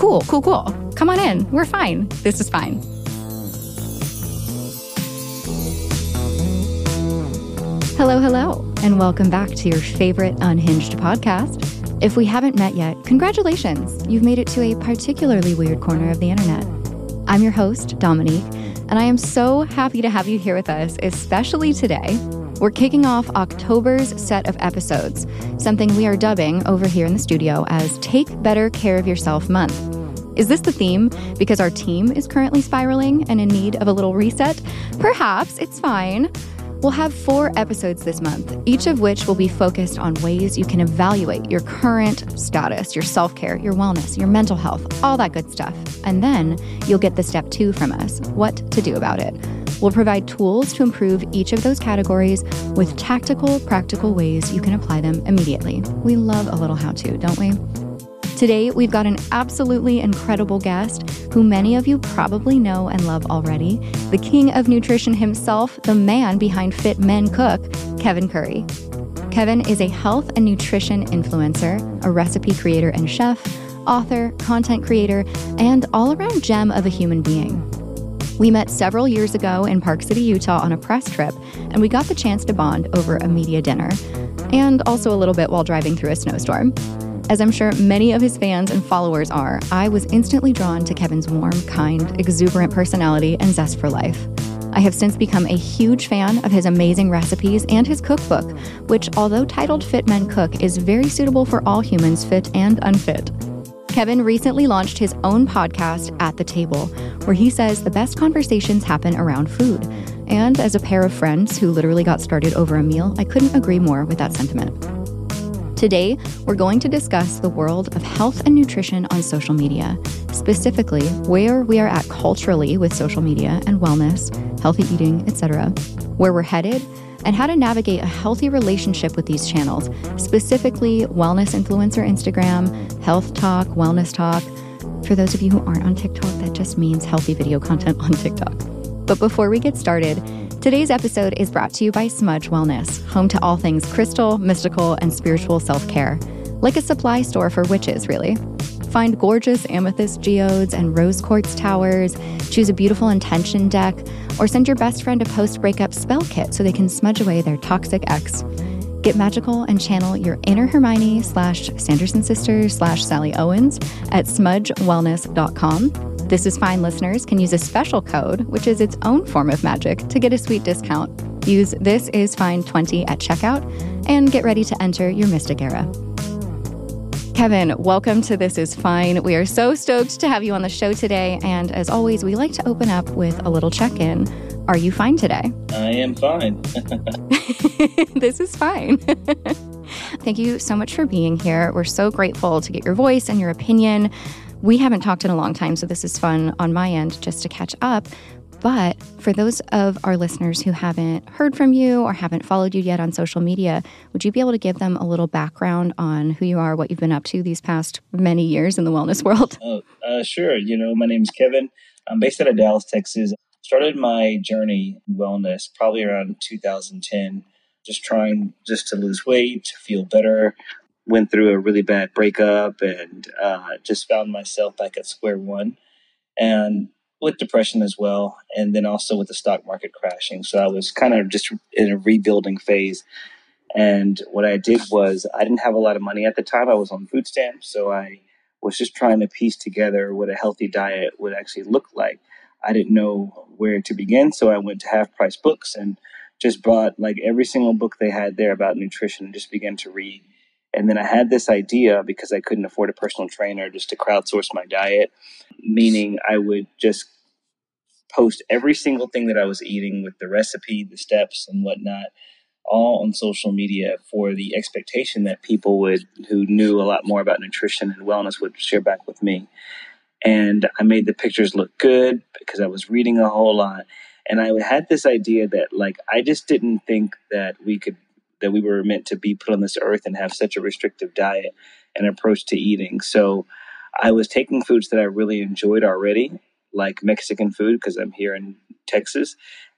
Cool, cool, cool. Come on in. We're fine. This is fine. Hello, hello, and welcome back to your favorite Unhinged podcast. If we haven't met yet, congratulations. You've made it to a particularly weird corner of the internet. I'm your host, Dominique, and I am so happy to have you here with us, especially today. We're kicking off October's set of episodes, something we are dubbing over here in the studio as Take Better Care of Yourself Month. Is this the theme because our team is currently spiraling and in need of a little reset? Perhaps it's fine. We'll have four episodes this month, each of which will be focused on ways you can evaluate your current status, your self care, your wellness, your mental health, all that good stuff. And then you'll get the step two from us what to do about it. We'll provide tools to improve each of those categories with tactical, practical ways you can apply them immediately. We love a little how to, don't we? Today, we've got an absolutely incredible guest who many of you probably know and love already the king of nutrition himself, the man behind Fit Men Cook, Kevin Curry. Kevin is a health and nutrition influencer, a recipe creator and chef, author, content creator, and all around gem of a human being. We met several years ago in Park City, Utah on a press trip, and we got the chance to bond over a media dinner, and also a little bit while driving through a snowstorm. As I'm sure many of his fans and followers are, I was instantly drawn to Kevin's warm, kind, exuberant personality and zest for life. I have since become a huge fan of his amazing recipes and his cookbook, which, although titled Fit Men Cook, is very suitable for all humans, fit and unfit. Kevin recently launched his own podcast, At the Table, where he says the best conversations happen around food. And as a pair of friends who literally got started over a meal, I couldn't agree more with that sentiment. Today, we're going to discuss the world of health and nutrition on social media, specifically where we are at culturally with social media and wellness, healthy eating, etc., where we're headed, and how to navigate a healthy relationship with these channels, specifically wellness influencer Instagram, HealthTok, wellness talk. For those of you who aren't on TikTok, that just means healthy video content on TikTok. But before we get started, Today's episode is brought to you by Smudge Wellness, home to all things crystal, mystical, and spiritual self care. Like a supply store for witches, really. Find gorgeous amethyst geodes and rose quartz towers, choose a beautiful intention deck, or send your best friend a post breakup spell kit so they can smudge away their toxic ex. Get magical and channel your inner Hermione slash Sanderson sisters slash Sally Owens at smudgewellness.com this is Fine listeners can use a special code, which is its own form of magic, to get a sweet discount. Use This Is Fine 20 at checkout and get ready to enter your Mystic era. Kevin, welcome to This Is Fine. We are so stoked to have you on the show today. And as always, we like to open up with a little check in. Are you fine today? I am fine. this is fine. Thank you so much for being here. We're so grateful to get your voice and your opinion. We haven't talked in a long time, so this is fun on my end just to catch up. But for those of our listeners who haven't heard from you or haven't followed you yet on social media, would you be able to give them a little background on who you are, what you've been up to these past many years in the wellness world? Oh, uh, sure. You know, my name is Kevin. I'm based out of Dallas, Texas. Started my journey in wellness probably around 2010, just trying just to lose weight, to feel better, went through a really bad breakup and uh, just found myself back at square one and with depression as well and then also with the stock market crashing. So i was kind of just in a rebuilding phase. And what i did was i didn't have a lot of money at the time. I was on food stamps so i was just trying to piece together what a healthy diet would actually look like. I didn't know where to begin so i went to half price books and just bought like every single book they had there about nutrition and just began to read and then I had this idea because I couldn't afford a personal trainer just to crowdsource my diet, meaning I would just post every single thing that I was eating with the recipe, the steps, and whatnot, all on social media for the expectation that people would, who knew a lot more about nutrition and wellness, would share back with me. and I made the pictures look good because I was reading a whole lot. And I had this idea that like I just didn't think that we could that we were meant to be put on this earth and have such a restrictive diet and approach to eating. So I was taking foods that I really enjoyed already, like Mexican food because I'm here in Texas,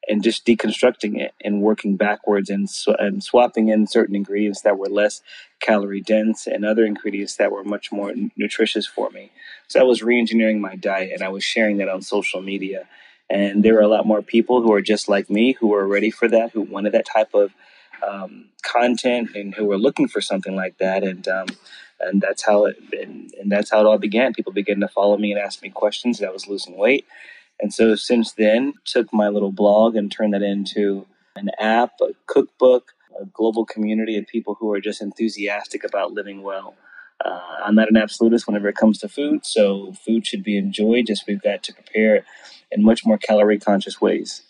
and just deconstructing it and working backwards and, sw- and swapping in certain ingredients that were less calorie dense and other ingredients that were much more n- nutritious for me. So I was re-engineering my diet and I was sharing that on social media. And there were a lot more people who are just like me who were ready for that, who wanted that type of um, content and who were looking for something like that. And um, and that's how it and, and that's how it all began. People began to follow me and ask me questions. I was losing weight and so since then, took my little blog and turned that into an app, a cookbook, a global community of people who are just enthusiastic about living well. Uh, I'm not an absolutist whenever it comes to food, so food should be enjoyed. Just we've got to prepare it in much more calorie conscious ways.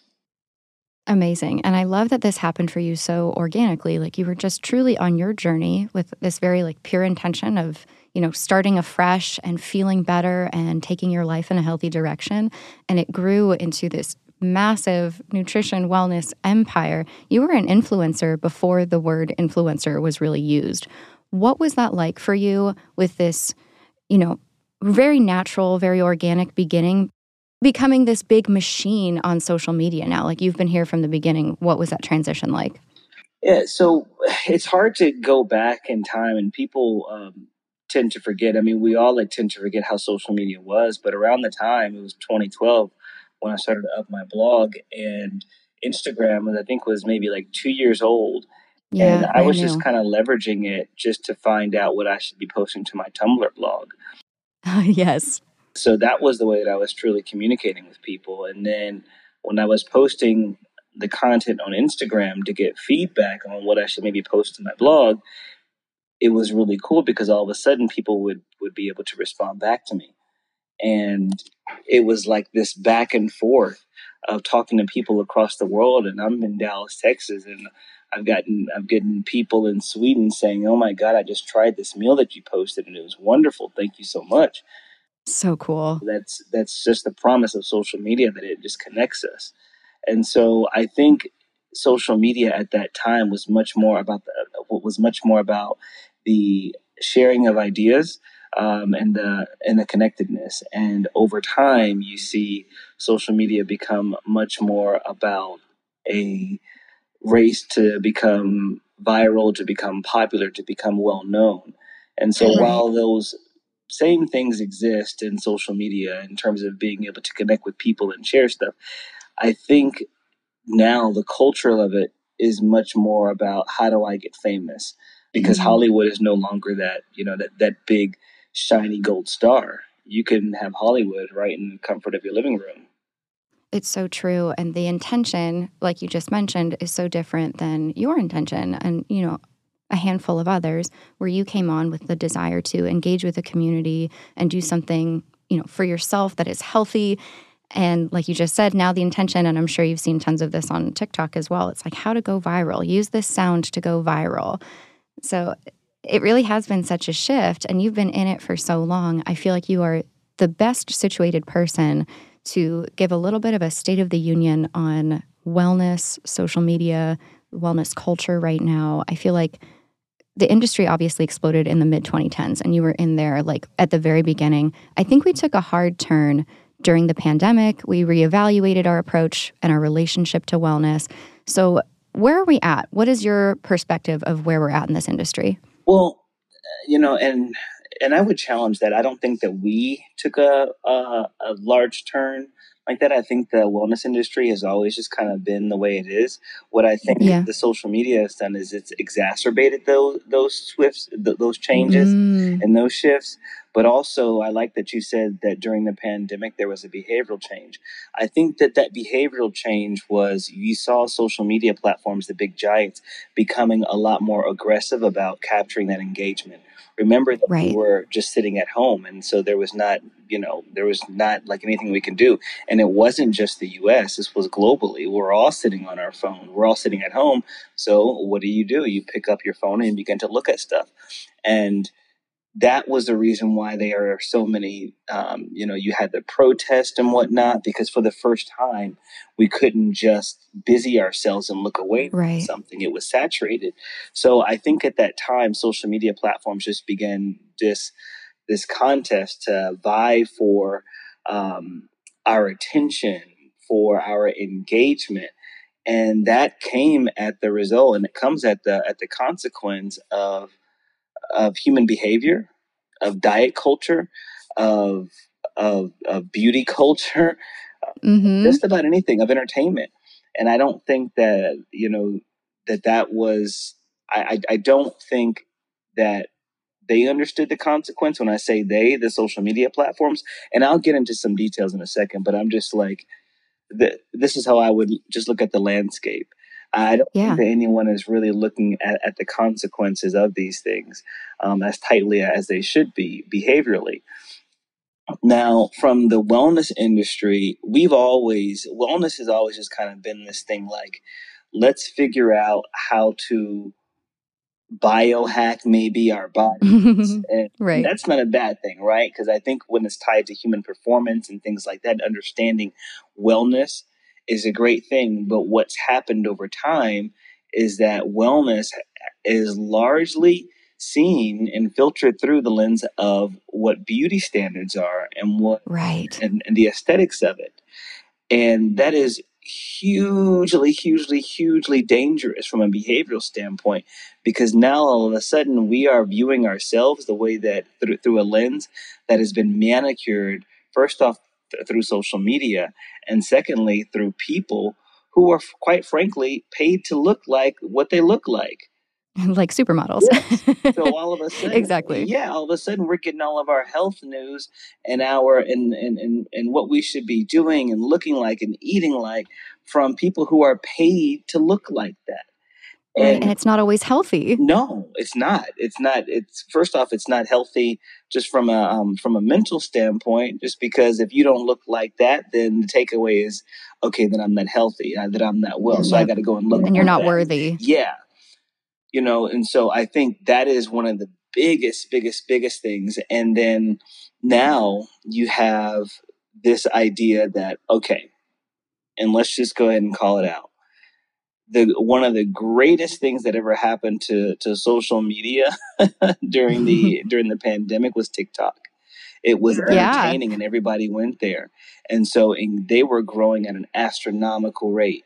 Amazing. And I love that this happened for you so organically. Like you were just truly on your journey with this very like pure intention of you know, starting afresh and feeling better and taking your life in a healthy direction. And it grew into this massive nutrition wellness empire. You were an influencer before the word influencer was really used. What was that like for you with this, you know, very natural, very organic beginning, becoming this big machine on social media now? Like you've been here from the beginning. What was that transition like? Yeah, so it's hard to go back in time, and people um, tend to forget. I mean, we all like tend to forget how social media was, but around the time it was 2012 when I started up my blog and Instagram, was, I think was maybe like two years old. Yeah, and I was just kind of leveraging it just to find out what I should be posting to my Tumblr blog. yes. So that was the way that I was truly communicating with people. And then when I was posting the content on Instagram to get feedback on what I should maybe post to my blog, it was really cool because all of a sudden people would would be able to respond back to me. And it was like this back and forth of talking to people across the world. And i'm in dallas texas and i've gotten i've gotten people in sweden saying oh my god i just tried this meal that you posted and it was wonderful. Thank you so much so cool that's that's just the promise of social media that it just connects us and so i think social media at that time was much more about the, what was much more about the sharing of ideas um, and the and the connectedness. And over time, you see social media become much more about a race to become viral, to become popular, to become well known. And so, while those same things exist in social media in terms of being able to connect with people and share stuff, I think now the culture of it is much more about how do I get famous because mm-hmm. Hollywood is no longer that you know that that big shiny gold star. You can have Hollywood right in the comfort of your living room. It's so true, and the intention, like you just mentioned, is so different than your intention, and you know. A handful of others where you came on with the desire to engage with the community and do something, you know, for yourself that is healthy and like you just said, now the intention, and I'm sure you've seen tons of this on TikTok as well, it's like how to go viral. Use this sound to go viral. So it really has been such a shift, and you've been in it for so long. I feel like you are the best situated person to give a little bit of a state of the union on wellness, social media, wellness culture right now. I feel like the industry obviously exploded in the mid 2010s, and you were in there like at the very beginning. I think we took a hard turn during the pandemic. We reevaluated our approach and our relationship to wellness. So, where are we at? What is your perspective of where we're at in this industry? Well, you know, and and I would challenge that. I don't think that we took a a, a large turn like that. I think the wellness industry has always just kind of been the way it is. What I think yeah. the social media has done is it's exacerbated those those swifts, th- those changes mm. and those shifts. But also, I like that you said that during the pandemic there was a behavioral change. I think that that behavioral change was you saw social media platforms, the big giants, becoming a lot more aggressive about capturing that engagement remember that right. we were just sitting at home and so there was not you know there was not like anything we can do. And it wasn't just the us this was globally. We're all sitting on our phone. We're all sitting at home. So what do you do? You pick up your phone and begin to look at stuff. And that was the reason why there are so many um, you know you had the protest and whatnot because for the first time we couldn't just busy ourselves and look away from Right. something. It was saturated. So i think at that time social media platforms just began this this contest to vie for um, our attention for our engagement. And that came at the result and it comes at the at the consequence of of human behavior, of diet culture, of of, of beauty culture, Mm-hmm. just about anything of entertainment. And I don't think that you know that that was. I I, I don't think that they understood the consequence when I say they, the social media platforms. And I'll get into some details in a second, but I'm just like, th- this is how I would just look at the landscape. I don't Yeah. think that anyone is really looking at, at the consequences of these things um, as tightly as they should be behaviorally. Now, from the wellness industry, we've always, wellness has always just kind of been this thing like, let's figure out how to biohack maybe our bodies. And right. that's not a bad thing, right? Because I think when it's tied to human performance and things like that, understanding wellness is a great thing. But what's happened over time is that wellness is largely seen and filtered through the lens of what beauty standards are and what Right. and, and the aesthetics of it. And that is hugely, hugely, hugely dangerous from a behavioral standpoint because now all of a sudden we are viewing ourselves the way that through, through a lens that has been manicured, first off, th- through social media, and secondly, through people who are, quite frankly, paid to look like what they look like. like supermodels. So all of a sudden, exactly. yeah, all of a sudden we're getting all of our health news and our and and and, and what we should be doing and looking like and eating like from people who are paid to look like that. Right. And it's not always healthy. no, it's not. It's not. It's first off, it's not healthy just from a um, from a mental standpoint. Just because if you don't look like that, then the takeaway is okay. Then I'm not healthy. Uh, that I'm not well. So I got to go and look. And you're not that worthy. yeah you know and so i think that is one of the biggest biggest biggest things and then now you have this idea that okay and let's just go ahead and call it out the one of the greatest things that ever happened to to social media during the during the pandemic was tiktok. It was Yeah. entertaining and everybody went there. And so and they were growing at an astronomical rate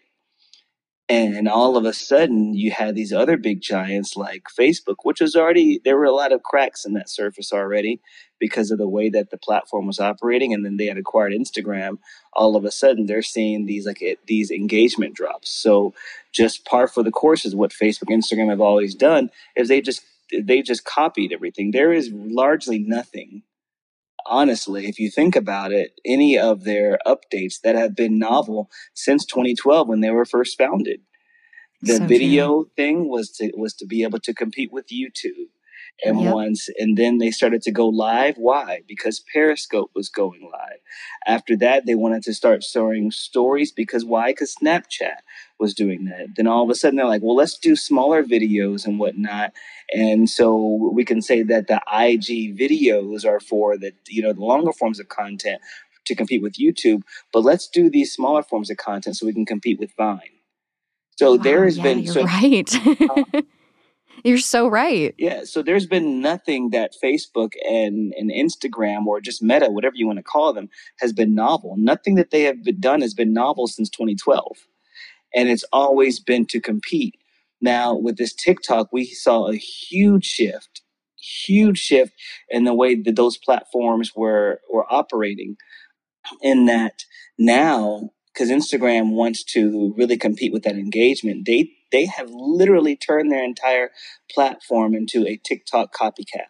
and all of a sudden, you had these other big giants like Facebook, which was already, there were a lot of cracks in that surface already because of the way that the platform was operating. And then they had acquired Instagram. All of a sudden, they're seeing these like it, these engagement drops. So, just par for the course is what Facebook Instagram have always done is they just they just copied everything. There is largely nothing honestly, if you think about it, any of their updates that have been novel since 2012 when they were first founded. The So video thing was to was to be able to compete with YouTube. And Yep. once and then they started to go live. Why? Because Periscope was going live. After that, they wanted to start sharing stories because why? Because Snapchat was doing that. Then all of a sudden they're like, well, let's do smaller videos and whatnot. And so we can say that the IG videos are for the you know the longer forms of content to compete with YouTube, but let's do these smaller forms of content so we can compete with Vine. So there has yeah, been so right. Um, you're so right. yeah, so there's been nothing that Facebook and, and Instagram or just Meta, whatever you want to call them, has been novel. Nothing that they have done has been novel since 2012. And it's always been to compete. Now, with this TikTok, we saw a huge shift, huge shift in the way that those platforms were, were operating. In that now, because Instagram wants to really compete with that engagement, they they have literally turned their entire platform into a TikTok copycat.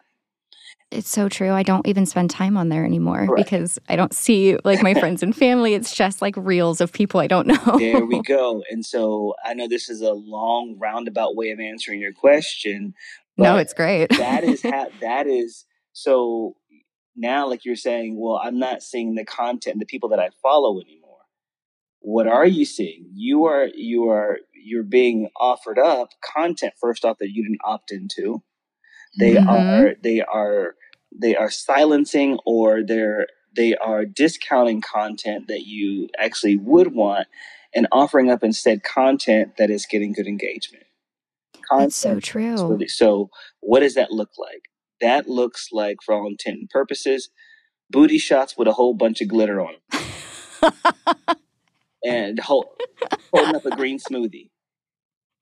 It's so true. I don't even spend time on there anymore Correct. because I don't see like my friends and family. It's just like reels of people I don't know. There we go. And so I know this is a long roundabout way of answering your question, no, it's great. that is ha- that is so now like you're saying, well, I'm not seeing the content, the people that I follow anymore. What are you seeing? You are you are you're being offered up content first off that you didn't opt into. They Mhm. are they are they are silencing or they're they are discounting content that you actually would want and offering up instead content that is getting good engagement. Content That's so true. Really, so what does that look like? That looks like, for all intent and purposes, booty shots with a whole bunch of glitter on them. and hold, holding up a green smoothie.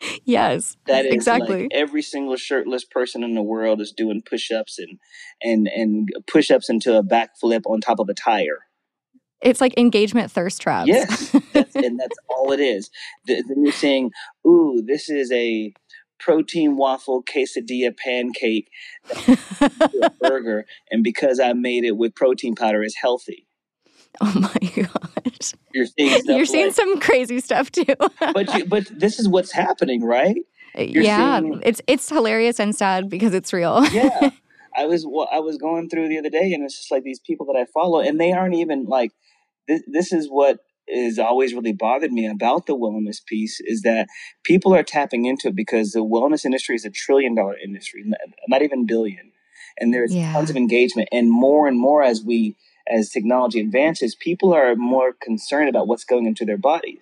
Yes. That is exactly. Like every single shirtless person in the world is doing push-ups and and and push-ups into a backflip on top of a tire. It's like engagement thirst traps. Yes, that's, and that's all it is. then you're saying, "Ooh, this is a protein waffle quesadilla pancake, burger, and because I made it with protein powder, is healthy." Oh my gosh! You're seeing you're seeing like, some crazy stuff too. but you, but this is what's happening, right? You're yeah, seeing, it's it's hilarious and sad because it's real. yeah, I was well, I was going through the other day, and it's just like these people that I follow, and they aren't even like this. This is what is always really bothered me about the wellness piece is that people are tapping into it because the wellness industry is a trillion dollar industry, not even billion, and there's yeah. tons of engagement, and more and more as we as technology advances, people are more concerned about what's going into their bodies.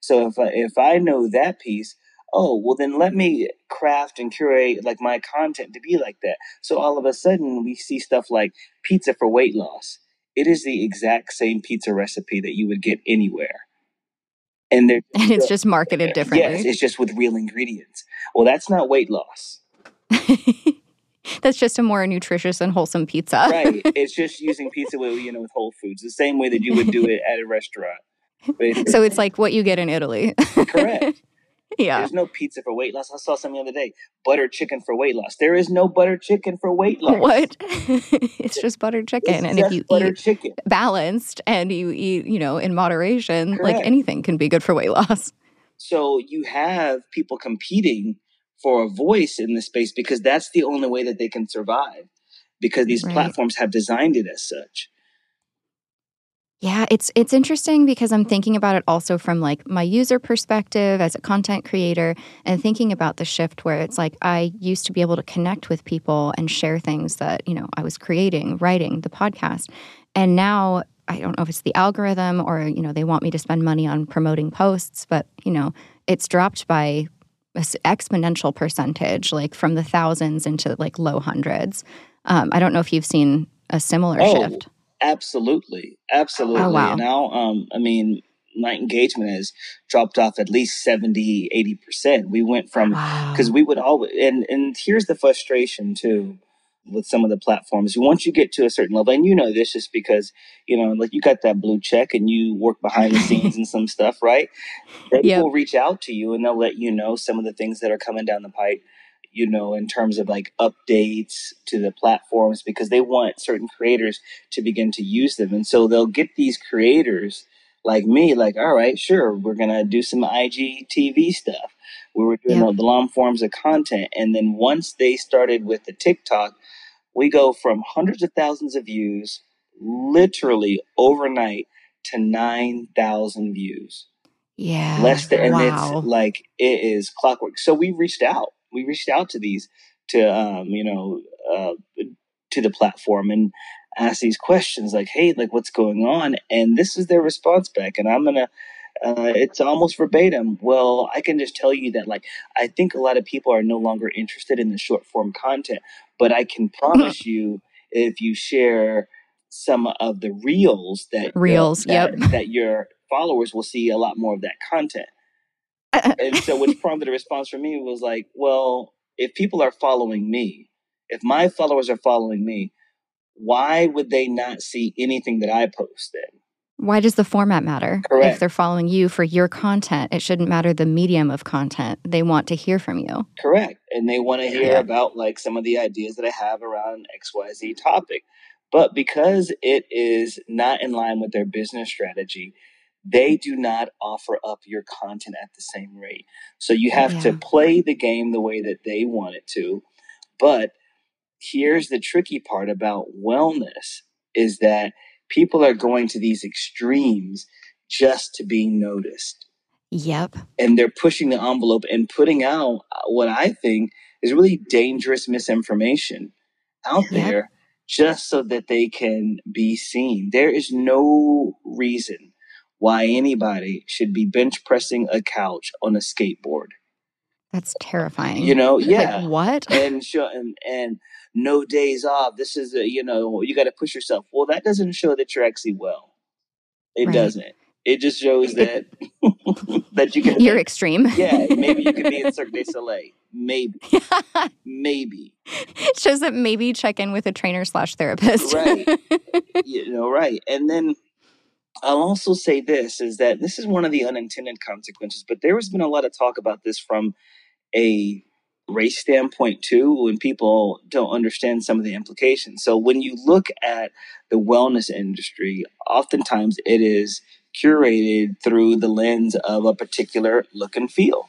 So if I, if I know that piece, oh well, then let me craft and curate like my content to be like that. So all of a sudden, we see stuff like pizza for weight loss. It is the exact same pizza recipe that you would get anywhere. And, and it's just marketed differently. Yes, it's just with real ingredients. Well, that's not weight loss. That's just a more nutritious and wholesome pizza. right. It's just using pizza with you know with Whole Foods, the same way that you would do it at a restaurant. so it's like what you get in Italy. Correct. Yeah. There's no pizza for weight loss. I saw something the other day. Butter chicken for weight loss. There is no butter chicken for weight loss. What? it's just butter chicken. It's and if you butter eat chicken. balanced and you eat, you know, in moderation, Correct. like anything can be good for weight loss. So you have people competing for a voice in this space because that's the only way that they can survive because these right. platforms have designed it as such. Yeah, it's it's interesting because I'm thinking about it also from like my user perspective as a content creator and thinking about the shift where it's like I used to be able to connect with people and share things that, you know, I was creating, writing, the podcast. And now I don't know if it's the algorithm or, you know, they want me to spend money on promoting posts, but, you know, it's dropped by exponential percentage, like from the thousands into like low hundreds. Um, I don't know if you've seen a similar oh, shift. Absolutely, absolutely. Oh, wow. Now, um, I mean, my engagement has dropped off at least 70 80% we went from because wow. we would always and and here's the frustration too with some of the platforms. Once you get to a certain level and you know this just because you know like you got that blue check and you work behind the scenes and some stuff right? They yep. will reach out to you and they'll let you know some of the things that are coming down the pipe you know in terms of like updates to the platforms because they want certain creators to begin to use them. And so they'll get these creators like me like all right sure we're gonna do some igtv stuff. We were doing yeah. the long forms of content. And then once they started with the tiktok we go from hundreds of thousands of views literally overnight to 9,000 views. Yeah. Less than, and wow. it's like, it is clockwork. So we reached out. We reached out to these, to, um, you know, uh, to the platform and asked these questions like, hey, like, what's going on? And this is their response back. And I'm going to, uh, it's almost verbatim. Well, I can just tell you that, like, I think a lot of people are no longer interested in the short form content, but I can promise you, if you share some of the reels that reels, that, yep, that your followers will see a lot more of that content. and so, which prompted a response from me was like, well, if people are following me, if my followers are following me, why would they not see anything that I post then? Why does the format matter? Correct. If they're following you for your content, it shouldn't matter the medium of content. They want to hear from you. Correct. And they want to hear yeah. about like some of the ideas that I have around XYZ topic. But because it is not in line with their business strategy, they do not offer up your content at the same rate. So you have yeah. to play the game the way that they want it to. But here's the tricky part about wellness is that people are going to these extremes just to be noticed. Yep. And they're pushing the envelope and putting out uh, what I think is really dangerous misinformation out yep. there just so that they can be seen. There is no reason why anybody should be bench pressing a couch on a skateboard. That's terrifying. You know, yeah. Like, what? and show and and no days off. This is a, you know you got to push yourself. Well, that doesn't show that you're actually well. It Right. doesn't. It just shows that that you can. You're extreme. yeah, maybe you could be in Cirque du Soleil. Maybe, maybe. it shows that maybe check in with a trainer slash therapist. Right. you know, right. And then I'll also say this is that this is one of the unintended consequences, but there has been a lot of talk about this from a race standpoint too, when people don't understand some of the implications. So when you look at the wellness industry, oftentimes it is curated through the lens of a particular look and feel.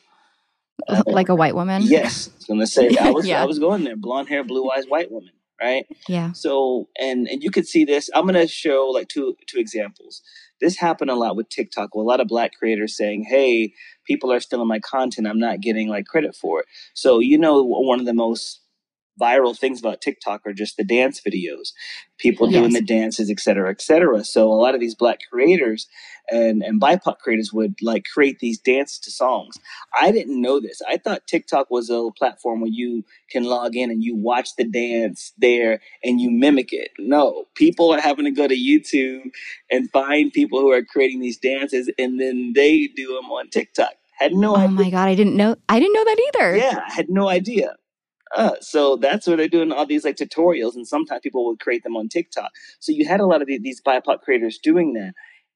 Uh, like a white woman. yes, I was gonna say I was Yeah. I was going there. Blonde hair, blue eyes, white woman, right? Yeah. So and and you could see this. I'm gonna show like two two examples. This happened a lot with TikTok. With a lot of black creators saying, "Hey, people are stealing my content. I'm not getting like credit for it." So you know, one of the most viral things about TikTok are just the dance videos, people doing the dances, et cetera, et cetera. So a lot of these black creators and and BIPOC creators would like create these dances to songs. I didn't know this. I thought TikTok was a platform where you can log in and you watch the dance there and you mimic it. No, people are having to go to YouTube and find people who are creating these dances and then they do them on TikTok. Had no idea. Oh idea. my god, I didn't know. I didn't know that either. Yeah, I had no idea. Uh, so that's where they're doing all these like tutorials, and sometimes people will create them on TikTok. So you had a lot of the, these BIPOC creators doing that,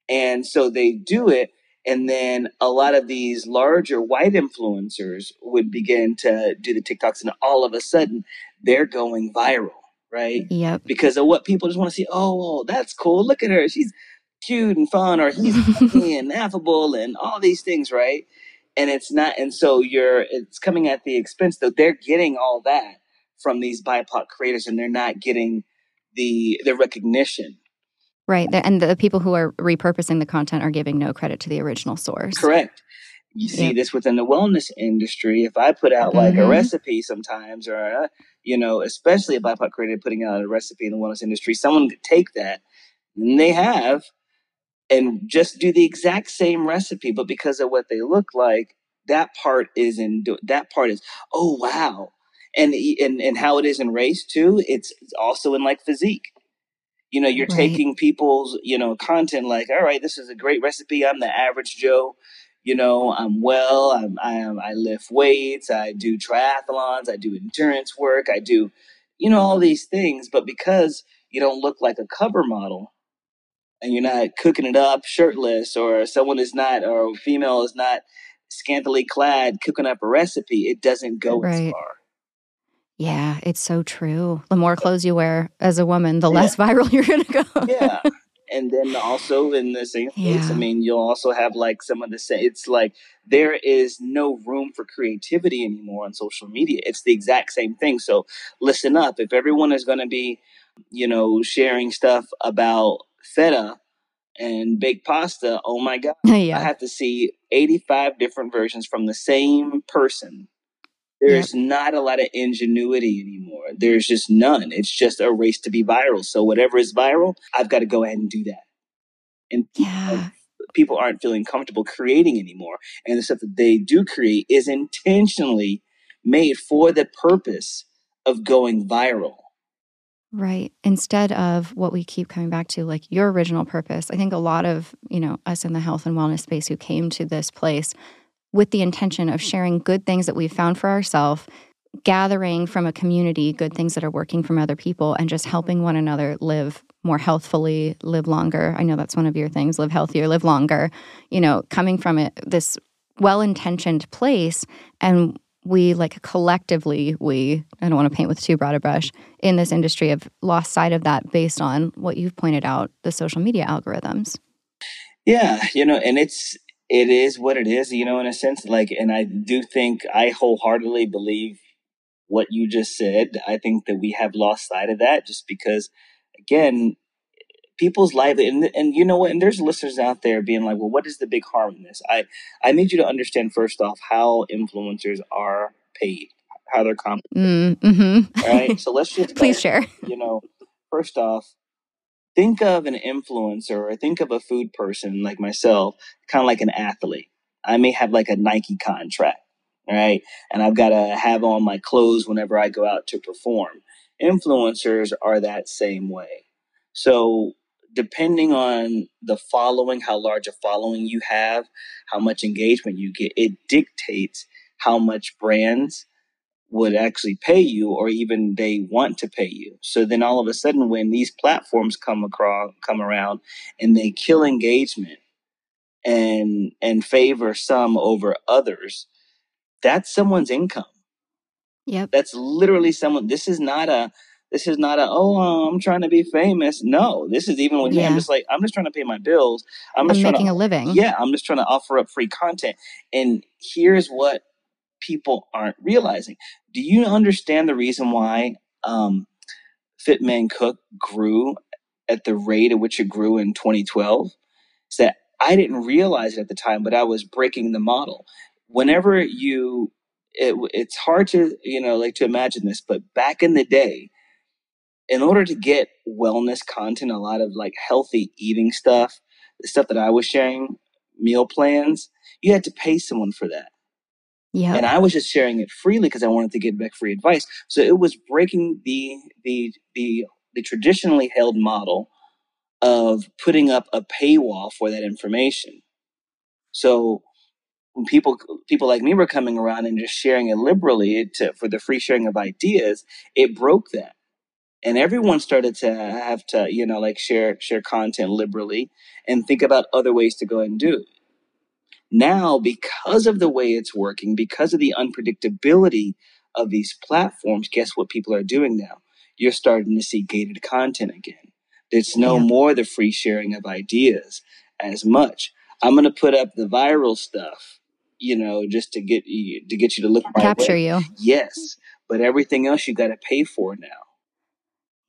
and so they do it, and then a lot of these larger white influencers would begin to do the TikToks, and all of a sudden they're going viral, right? Yep. Because of what people just want to see. Oh, that's cool. Look at her. She's cute and fun, or he's funny and affable, and all these things, right? And it's not and so you're it's coming at the expense though they're getting all that from these bipoc creators and they're not getting the the recognition Right. And the people who are repurposing the content are giving no credit to the original source. correct you see Yep. this within the wellness industry if i put out like a Mhm. recipe sometimes or uh, you know especially a bipoc creator putting out a recipe in the wellness industry someone could take that and they have and just do the exact same recipe but because of what they look like that part is in that part is oh wow. And and and how it is in race too it's, it's also in like physique. You know you're Right. taking people's you know content like all right this is a great recipe. I'm the average joe. You know i'm well. I'm i am i lift weights. I do triathlons. I do endurance work. I do you know all these things but because you don't look like a cover model and you're not cooking it up shirtless or someone is not or a female is not scantily clad cooking up a recipe it doesn't go as far Yeah, it's so true. The more clothes you wear as a woman, the Yeah. less viral you're going to go. yeah and then also in the same case i mean you'll also have like some of the same it's like there is no room for creativity anymore on social media it's the exact same thing so listen up if everyone is going to be you know sharing stuff about feta and baked pasta oh my god I have to see 85 different versions from the same person. There's not a lot of ingenuity anymore. There's just none. It's just a race to be viral. So whatever is viral, I've got to go ahead and do that. And Yeah. people aren't feeling comfortable creating anymore. And the stuff that they do create is intentionally made for the purpose of going viral. Right. Instead of what we keep coming back to, like your original purpose. I think a lot of, you know, us in the health and wellness space who came to this place with the intention of sharing good things that we've found for ourselves, gathering from a community good things that are working from other people, and just helping one another live more healthfully, live longer. I know that's one of your things live healthier, live longer. You know, coming from it, this well intentioned place. And we, like collectively, we, I don't want to paint with too broad a brush, in this industry have lost sight of that based on what you've pointed out the social media algorithms. Yeah, you know, and it's it is what it is, you know, in a sense. Like, and I do think I wholeheartedly believe what you just said. I think that we have lost sight of that just because, again, people's life and and you know what? And there's listeners out there being like, well, what is the big harm in this? I I need you to understand first off how influencers are paid, how they're compensated, Mm, hmm right? So let's just Please share. you know, first off, think of an influencer or think of a food person like myself, kind of like an athlete. I may have like a Nike contract, right? And I've got to have on my clothes whenever I go out to perform. Influencers are that same way. So, depending on the following, how large a following you have, how much engagement you get, it dictates how much brands would actually pay you or even they want to pay you. So then all of a sudden when these platforms come across come around and they kill engagement and and favor some over others, that's someone's income. Yep. That's literally someone this is not a this is not a oh I'm trying to be famous. No, this is even when yeah. I'm just like I'm just trying to pay my bills. I'm just I'm trying making to, a living. Yeah, I'm just trying to offer up free content. And here's what people aren't realizing. Do you understand the reason why um, Fit Men Cook grew at the rate at which it grew in 2012? Is that I didn't realize it at the time, but I was breaking the model. Whenever you, it, it's hard to you know like to imagine this, but back in the day, in order to get wellness content, a lot of like healthy eating stuff, the stuff that I was sharing, meal plans, you had to pay someone for that. Yeah. And I was just sharing it freely because I wanted to give back free advice. So it was breaking the the the the traditionally held model of putting up a paywall for that information. So when people people like me were coming around and just sharing it liberally to, for the free sharing of ideas, it broke that. And everyone started to have to, you know, like share share content liberally and think about other ways to go and do it. Now, because of the way it's working, because of the unpredictability of these platforms, guess what people are doing now? You're starting to see gated content again. It's no yeah. more the free sharing of ideas as much. I'm going to put up the viral stuff, you know, just to get you to get you to look capture way. you. Yes, but everything else you got to pay for now.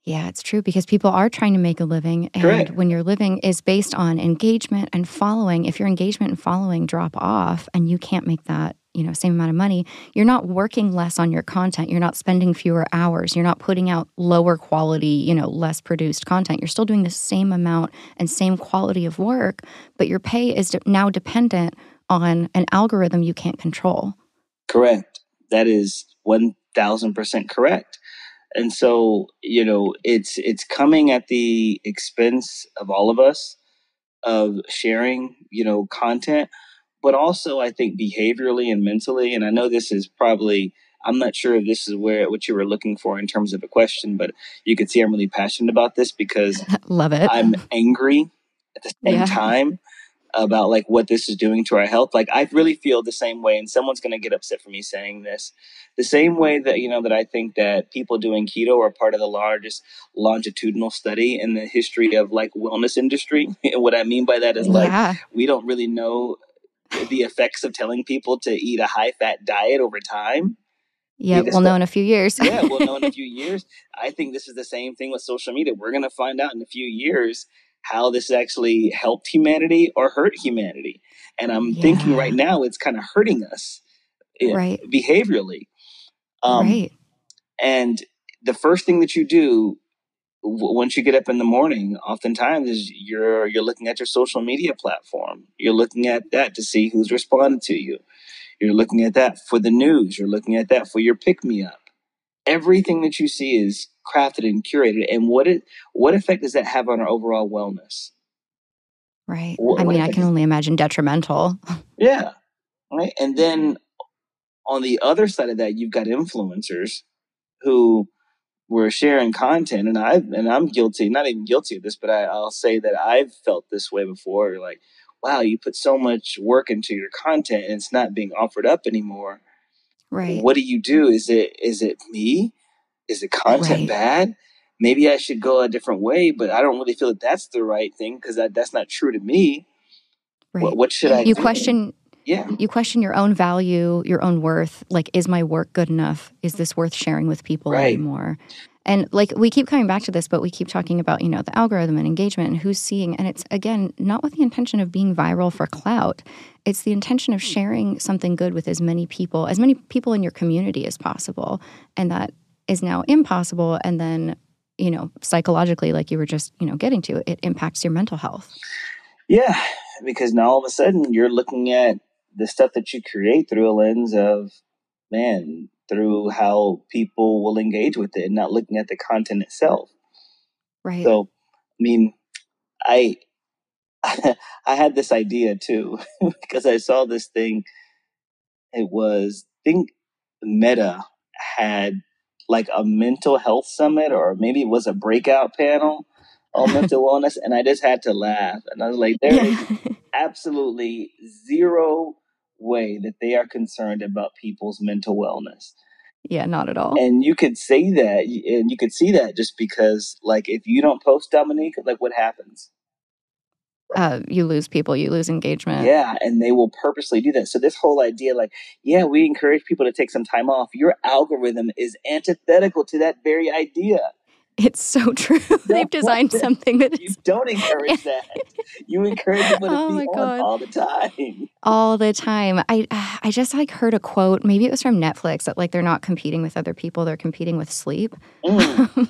Yeah, it's true because people are trying to make a living. And Correct. when your living is based on engagement and following, if your engagement and following drop off and you can't make that, you know, same amount of money, you're not working less on your content. You're not spending fewer hours. You're not putting out lower quality, you know, less produced content. You're still doing the same amount and same quality of work, but your pay is now dependent on an algorithm you can't control. Correct. That is 1000% correct and so you know it's it's coming at the expense of all of us of sharing you know content but also i think behaviorally and mentally and i know this is probably i'm not sure if this is where what you were looking for in terms of a question but you can see i'm really passionate about this because love it i'm angry at the same yeah. time about like what this is doing to our health. Like I really feel the same way, and someone's going to get upset for me saying this. The same way that you know that I think that people doing keto are part of the largest longitudinal study in the history of like wellness industry. and what I mean by that is like yeah. we don't really know the effects of telling people to eat a high fat diet over time. Yeah, we'll know in a few years. yeah, we'll know in a few years. I think this is the same thing with social media. We're going to find out in a few years how this actually helped humanity or hurt humanity. And I'm yeah. thinking right now it's kind of hurting us eh, right. behaviorally. Um, right. And the first thing that you do w- once you get up in the morning, oftentimes is you're you're looking at your social media platform. You're looking at that to see who's responded to you. You're looking at that for the news. You're looking at that for your pick me up. Everything that you see is crafted and curated and what it what effect does that have on our overall wellness? Right. What, i mean i can only imagine detrimental. Yeah right? And then on the other side of that you've got influencers who were sharing content and i and i'm guilty not even guilty of this but I, i'll say that i've felt this way before like wow you put so much work into your content and it's not being offered up anymore right what do you do is it is it me is the content right. bad? Maybe I should go a different way, but I don't really feel that that's the right thing because that, that's not true to me. Right. What, what should I you do? question yeah. You question your own value, your own worth. Like, is my work good enough? Is this worth sharing with people right. anymore? And like we keep coming back to this, but we keep talking about, you know, the algorithm and engagement and who's seeing. And it's again not with the intention of being viral for clout. It's the intention of sharing something good with as many people, as many people in your community as possible. And that is now impossible and then you know, psychologically, like you were just, you know, getting to, it impacts your mental health. Yeah, because now all of a sudden you're looking at the stuff that you create through a lens of, man, through how people will engage with it and not looking at the content itself. Right. So, I mean, I I had this idea too because I saw this thing. It was I think Meta had like a mental health summit or maybe it was a breakout panel on mental wellness and I just had to laugh and I was like there is absolutely zero way that they are concerned about people's mental wellness. Yeah, not at all. And you could say that and you could see that just because like if you don't post Dominique, like what happens? uh, you lose people, you lose engagement. Yeah, and they will purposely do that. So this whole idea, like, yeah, we encourage people to take some time off. Your algorithm is antithetical to that very idea. It's so true. They've designed something that you don't encourage that. You encourage people to Oh be on all the time. all the time. I I just like heard a quote. Maybe it was from Netflix that like they're not competing with other people; they're competing with sleep, Mm.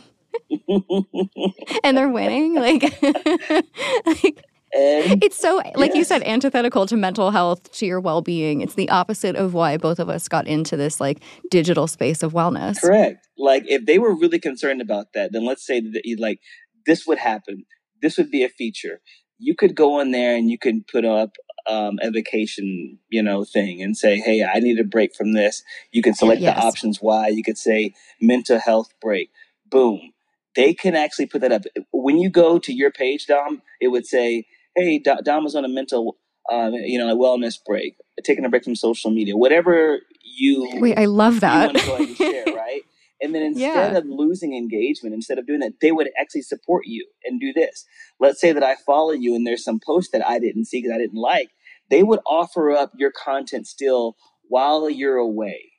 and they're winning. Like, like and it's so like you said, antithetical to mental health, to your well being. It's the opposite of why both of us got into this like digital space of wellness. correct. Like, if they were really concerned about that, then let's say that you like this would happen. This would be a feature. You could go in there and you could put up um, a vacation, you know, thing and say, "Hey, I need a break from this." You can select Yes. the options why. You could say mental health break. Boom. They can actually put that up. When you go to your page, Dom, it would say, "Hey, Dom was on a mental, um, you know, a wellness break, taking a break from social media, whatever you Wait, I love you that. want to go ahead and share, right? And then instead Yeah. of losing engagement, instead of doing that, they would actually support you and do this. Let's say that I follow you and there's some post that I didn't see because I didn't like. They would offer up your content still while you're away.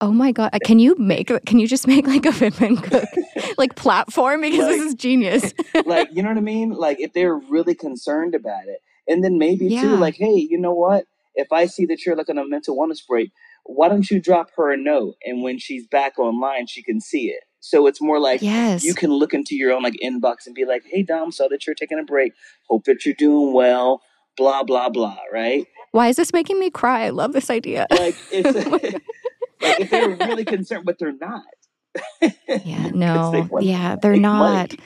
Oh my god! Uh, can you make? Can you just make like a Fit Men Cook like platform because Like- this is genius. like, you know what I mean? Like, if they're really concerned about it. And then maybe, Yeah. too, like, hey, you know what? If I see that you're like on a mental wellness break, why don't you drop her a note? And when she's back online, she can see it. So it's more like, yes. you can look into your own like inbox and be like, "Hey Dom, saw that you're taking a break. Hope that you're doing well." Blah blah blah. Right? Why is this making me cry? I love this idea. Like God. like if they're really concerned, but they're not. yeah no. to Yeah, they're not. money.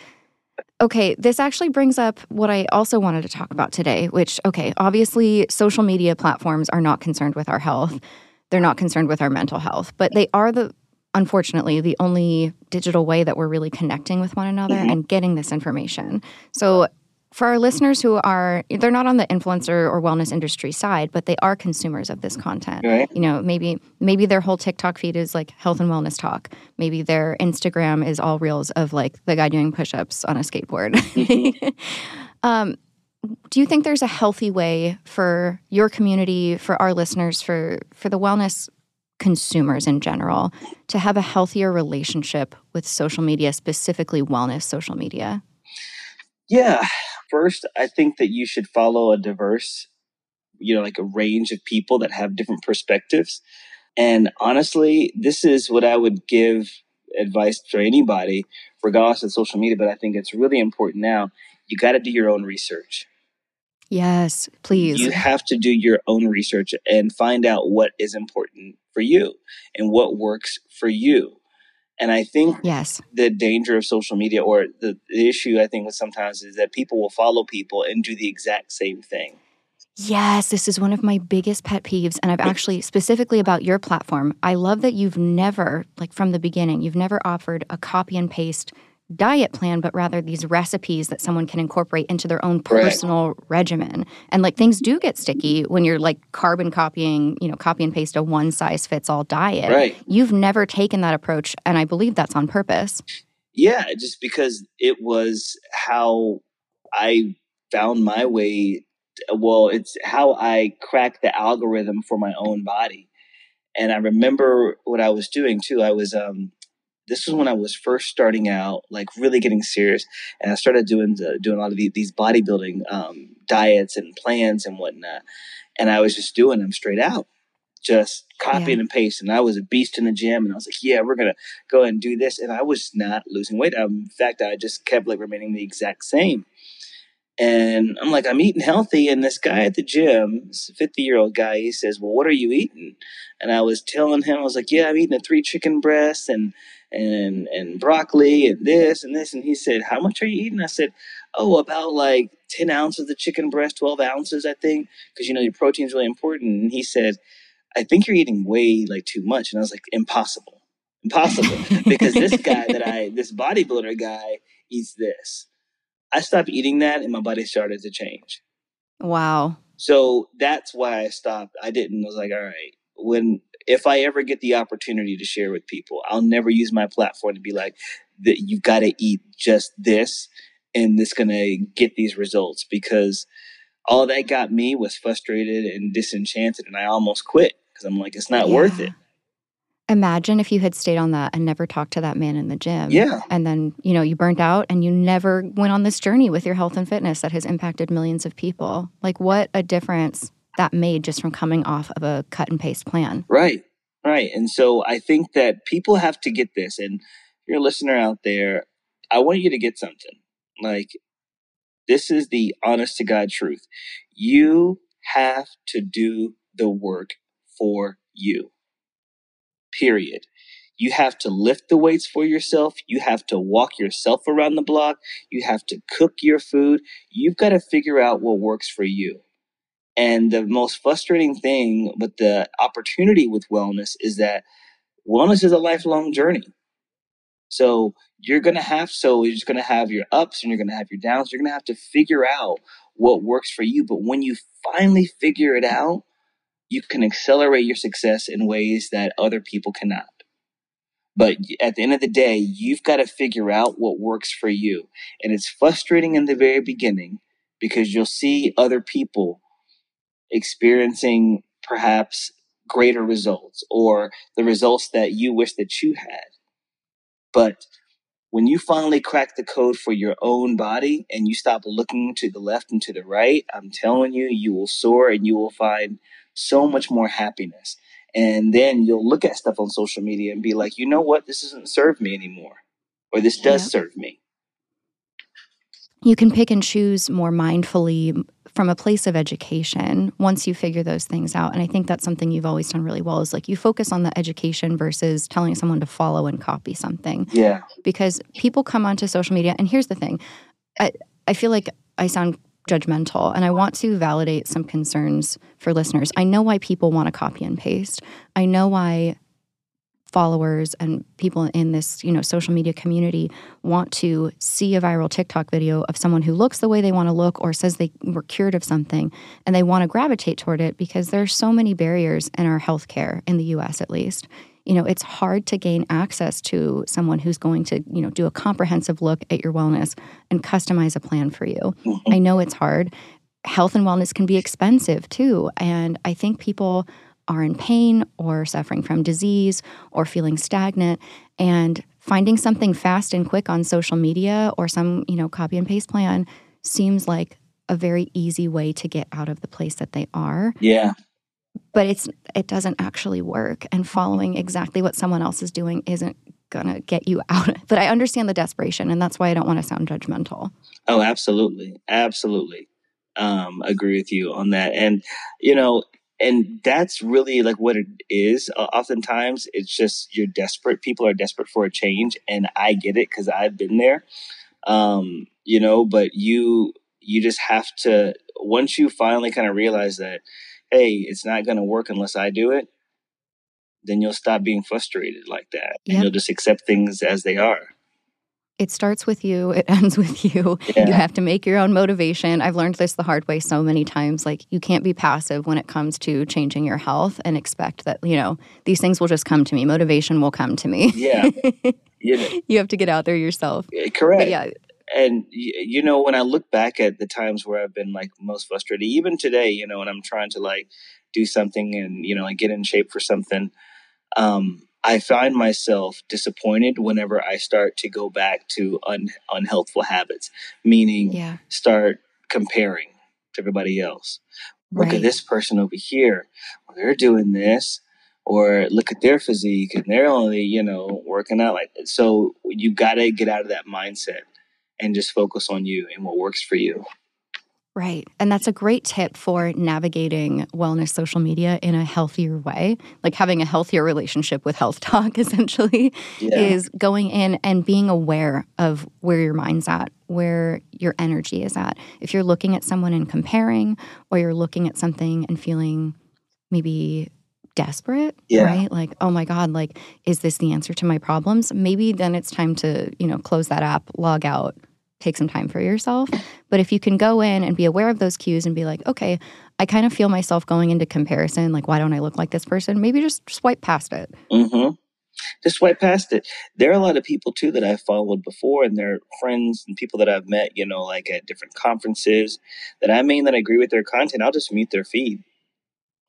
Okay, this actually brings up what I also wanted to talk about today, which, okay, obviously social media platforms are not concerned with our health. They're not concerned with our mental health, but they are the, unfortunately, the only digital way that we're really connecting with one another Mhm. and getting this information. So, for our listeners who are, they're not on the influencer or wellness industry side, but they are consumers of this content Right? you know maybe maybe their whole tiktok feed is like health and WellnessTok maybe their instagram is all reels of like the guy doing push-ups on a skateboard um, do you think there's a healthy way for your community for our listeners for for the wellness consumers in general to have a healthier relationship with social media specifically wellness social media Yeah. First, I think that you should follow a diverse, you know, like a range of people that have different perspectives. And honestly, this is what I would give advice to anybody, regardless of social media. But I think it's really important now. You got to do your own research. Yes please You have to do your own research and find out what is important for you and what works for you. And I think yes the danger of social media or the, the issue I think with sometimes is that people will follow people and do the exact same thing. Yes, this is one of my biggest pet peeves. And I've actually, specifically about your platform, I love that you've never, like from the beginning, you've never offered a copy and paste diet plan, but rather these recipes that someone can incorporate into their own personal regimen. And like things do get sticky when you're like carbon copying, you know, copy and paste a one size fits all diet. Right. You've never taken that approach. And I believe that's on purpose. Yeah, just because it was how I found my way. Well, it's how I cracked the algorithm for my own body. And I remember what I was doing too. I was um this was when I was first starting out, like really getting serious, and I started doing the, doing a lot of the, these bodybuilding um, diets and plans and whatnot. And I was just doing them straight out. just copying yeah. and pasting. I was a beast in the gym, and I was like, "Yeah, we're gonna go and do this." And I was not losing weight. Um, in fact, I just kept like remaining the exact same. And I'm like, I'm eating healthy. And this guy at the gym, this 50 year old guy, he says, Well, what are you eating? And I was telling him, I was like, Yeah, I'm eating a three chicken breasts and and and broccoli and this and this. And he said, How much are you eating? I said, Oh, about like 10 ounces of chicken breast, 12 ounces, I think, because you know your protein is really important. And he said, I think you're eating way like too much. And I was like, Impossible. Impossible. because this guy that I, this bodybuilder guy, eats this. I stopped eating that and my body started to change. Wow. So that's why I stopped. I didn't. I was like, all right, when if I ever get the opportunity to share with people, I'll never use my platform to be like that. You've got to eat just this, and it's gonna get these results because all that got me was frustrated and disenchanted, and I almost quit because I'm like, it's not yeah. worth it. Imagine if you had stayed on that and never talked to that man in the gym. Yeah. And then, you know, you burnt out and you never went on this journey with your health and fitness that has impacted millions of people. Like, what a difference that made just from coming off of a cut and paste plan. Right. Right. And so I think that people have to get this. And you're a listener out there, I want you to get something. Like, this is the honest to God truth. You have to do the work for you period. You have to lift the weights for yourself. You have to walk yourself around the block. You have to cook your food. You've got to figure out what works for you. And the most frustrating thing with the opportunity with wellness is that wellness is a lifelong journey. So you're going to have, so you're just going to have your ups and you're going to have your downs. You're going to have to figure out what works for you. But when you finally figure it out, you can accelerate your success in ways that other people cannot. But at the end of the day, you've got to figure out what works for you. And it's frustrating in the very beginning because you'll see other people experiencing perhaps greater results or the results that you wish that you had. But when you finally crack the code for your own body and you stop looking to the left and to the right, I'm telling you, you will soar and you will find so much more happiness. And then you'll look at stuff on social media and be like, you know what? This doesn't serve me anymore. Or this does serve me. You can pick and choose more mindfully from a place of education once you figure those things out. And I think that's something you've always done really well is like you focus on the education versus telling someone to follow and copy something. Yeah. Because people come onto social media, and here's the thing I, I feel like I sound judgmental. And I want to validate some concerns for listeners. I know why people want to copy and paste. I know why followers and people in this, you know, social media community want to see a viral TikTok video of someone who looks the way they want to look or says they were cured of something and they want to gravitate toward it because there are so many barriers in our healthcare in the US at least. You know it's hard to gain access to someone who's going to you know do a comprehensive look at your wellness and customize a plan for you. Mm-hmm. i know it's hard. Health and wellness can be expensive too and i think people are in pain or suffering from disease or feeling stagnant and finding something fast and quick on social media or some you know copy and paste plan seems like a very easy way to get out of the place that they are. Yeah. But it's it doesn't actually work and following exactly what someone else is doing isn't gonna get you out. But i understand the desperation and that's why i don't want to sound judgmental. Oh absolutely. Absolutely. Um agree with you on that. And you know and that's really like what it is uh, oftentimes it's just you're desperate people are desperate for a change and i get it because i've been there um you know but you you just have to once you finally kind of realize that hey, it's not going to work unless I do it, then you'll stop being frustrated like that. Yep. And you'll just accept things as they are. It starts with you, it ends with you. Yeah. You have to make your own motivation. I've learned this the hard way so many times. Like, you can't be passive when it comes to changing your health and expect that, you know, these things will just come to me. Motivation will come to me. Yeah. You, know, you have to get out there yourself. Correct. But yeah, and you know when i look back at the times where i've been like most frustrated even today you know when i'm trying to like do something and you know like get in shape for something um i find myself disappointed whenever i start to go back to un- unhealthful habits meaning yeah. start comparing to everybody else Look Right. at this person over here. Well, they're doing this. Or look at their physique and they're only, you know, working out like so you gotta get out of that mindset and just focus on you and what works for you. Right. And that's a great tip for navigating wellness social media in a healthier way. Like having a healthier relationship with HealthTok, essentially, Yeah. is going in and being aware of where your mind's at, where your energy is at. If you're looking at someone and comparing, or you're looking at something and feeling maybe desperate, Yeah. right? Like, oh my God, like, is this the answer to my problems? Maybe then it's time to, you know, close that app, log out, take some time for yourself. But if you can go in and be aware of those cues and be like, okay, I kind of feel myself going into comparison. Like, why don't I look like this person? Maybe just swipe past it. Mm-hmm. Just swipe past it. There are a lot of people too that I've followed before, and they're friends and people that I've met, you know, like at different conferences that I may not agree with their content. I'll just mute their feed.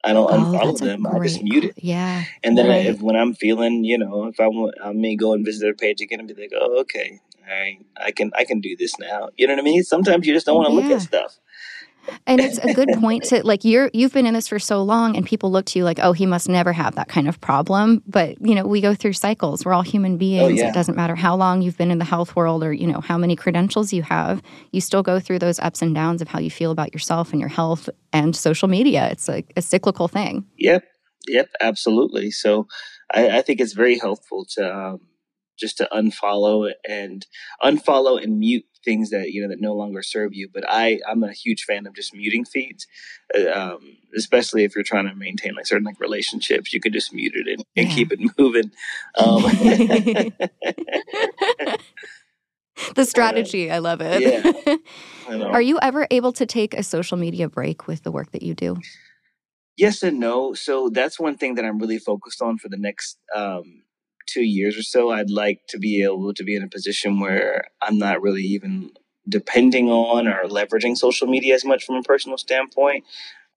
I don't unfollow Oh, a them. I just great mute it. Yeah. And then Right. if when I'm feeling, you know, if I want, I may go and visit their page again and be like, oh, okay, right, I can, I can do this now. You know what I mean? Sometimes you just don't want to look at stuff. And it's a good point to like you're you've been in this for so long and people look to you like, oh, he must never have that kind of problem. But you know, we go through cycles. We're all human beings. Oh, yeah. It doesn't matter how long you've been in the health world or, you know, how many credentials you have. You still go through those ups and downs of how you feel about yourself and your health and social media. It's like a cyclical thing. Yep, yep, absolutely. So I, I think it's very helpful to um, just to unfollow and unfollow and mute things that you know that no longer serve you. But I I'm a huge fan of just muting feeds, uh, um, especially if you're trying to maintain like certain like relationships. You could just mute it and, and Yeah. keep it moving. Um, the strategy, I love it. yeah. I know. Are you ever able to take a social media break with the work that you do? Yes and no. So that's one thing that I'm really focused on for the next um, two years or so. I'd like to be able to be in a position where I'm not really even depending on or leveraging social media as much from a personal standpoint.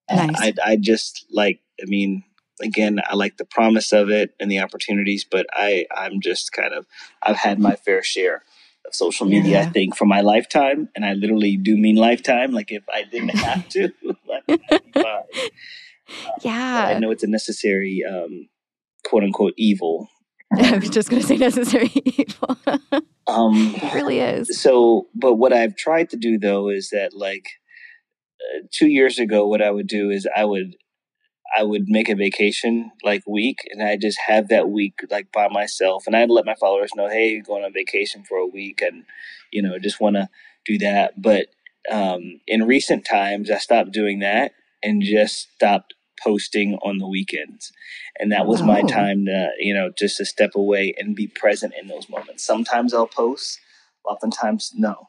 Uh, Nice. I, I just like, I mean, again, I like the promise of it and the opportunities, but I, I'm just kind of, I've had my fair share of social media, I think, for my lifetime. And I literally do mean lifetime. Like if I didn't have to, like, fine. But I know it's a necessary, um, quote unquote, evil. I was just going to say necessary evil. Um, it really is. so, but what I've tried to do though is that, like, uh, two years ago, what I would do is I would, I would make a vacation like week, and I just have that week like by myself, and I'd let my followers know, hey, going on vacation for a week, and you know, just want to do that. But um, in recent times, I stopped doing that and just stopped posting on the weekends, and that was my time to, you know, just to step away and be present in those moments. Sometimes I'll post, oftentimes no.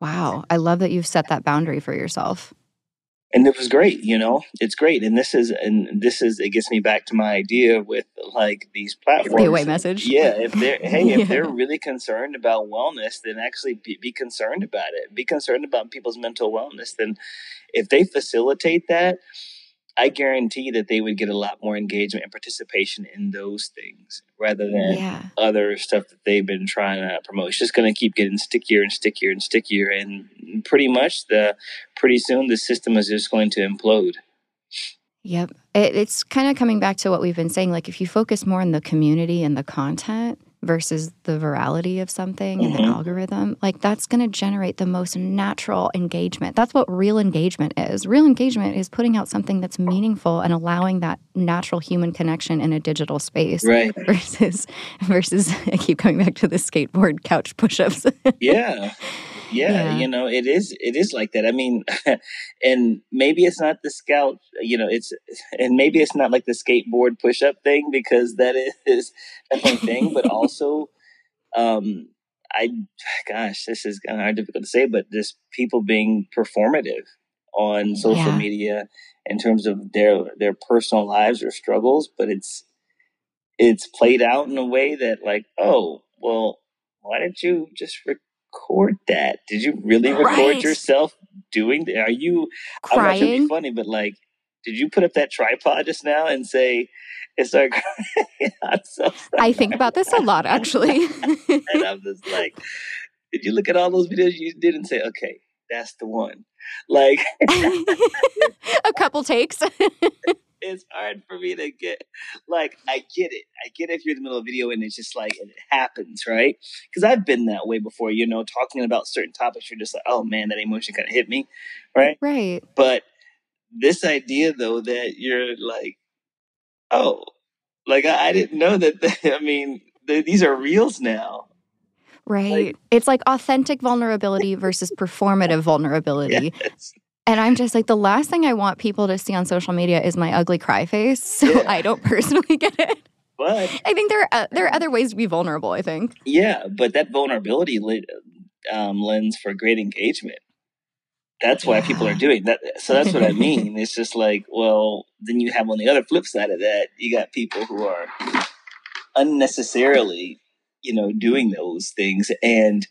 Wow. I love that you've set that boundary for yourself. And it was great you know it's great and this is and this is it gets me back to my idea with like these platforms away message. yeah if they're hey Yeah. if they're really concerned about wellness then actually be, be concerned about it be concerned about people's mental wellness then if they facilitate that i guarantee that they would get a lot more engagement and participation in those things rather than Yeah. other stuff that they've been trying to promote. It's just going to keep getting stickier and stickier and stickier, and pretty much the pretty soon the system is just going to implode. Yep. It, it's kind of coming back to what we've been saying. Like, if you focus more on the community and the content versus the virality of something and the Mhm. algorithm, like, that's going to generate the most natural engagement. That's what real engagement is. Real engagement is putting out something that's meaningful and allowing that natural human connection in a digital space. Right? Versus, versus, I keep coming back to the skateboard couch push-ups. Yeah. Yeah, Yeah. you know, it is it is like that. I mean, and maybe it's not the scout, you know, it's and maybe it's not like the skateboard push up thing because that is a thing, but also um I gosh, this is kind of difficult to say, but just people being performative on social Yeah. media in terms of their their personal lives or struggles, but it's it's played out in a way that like, oh, well, why didn't you just record that? Did you really record Right. yourself doing that? Are you I'm not trying to be Crying. funny, but like, did you put up that tripod just now and say crying? I'm so. I think about this a lot, actually. and I'm just like, did you look at all those videos you did and say, okay, that's the one. Like a couple takes. It's hard for me to get like I get it. I get it if you're in the middle of a video and it's just like it happens, right? Because I've been that way before, you know, talking about certain topics, you're just like, oh man, that emotion kind of hit me, right? Right. But this idea though that you're like, oh, like I, I didn't know that. I mean, these are reels now. Right. Like, it's like authentic vulnerability versus performative vulnerability. Yes. And I'm just like, the last thing I want people to see on social media is my ugly cry face. So yeah. I don't personally get it. But I think there are, uh, there are other ways to be vulnerable, I think. Yeah, but that vulnerability um, lends for great engagement. That's why yeah. people are doing that. So that's what I mean. It's just like, well, then you have on the other flip side of that, you got people who are unnecessarily, you know, doing those things. And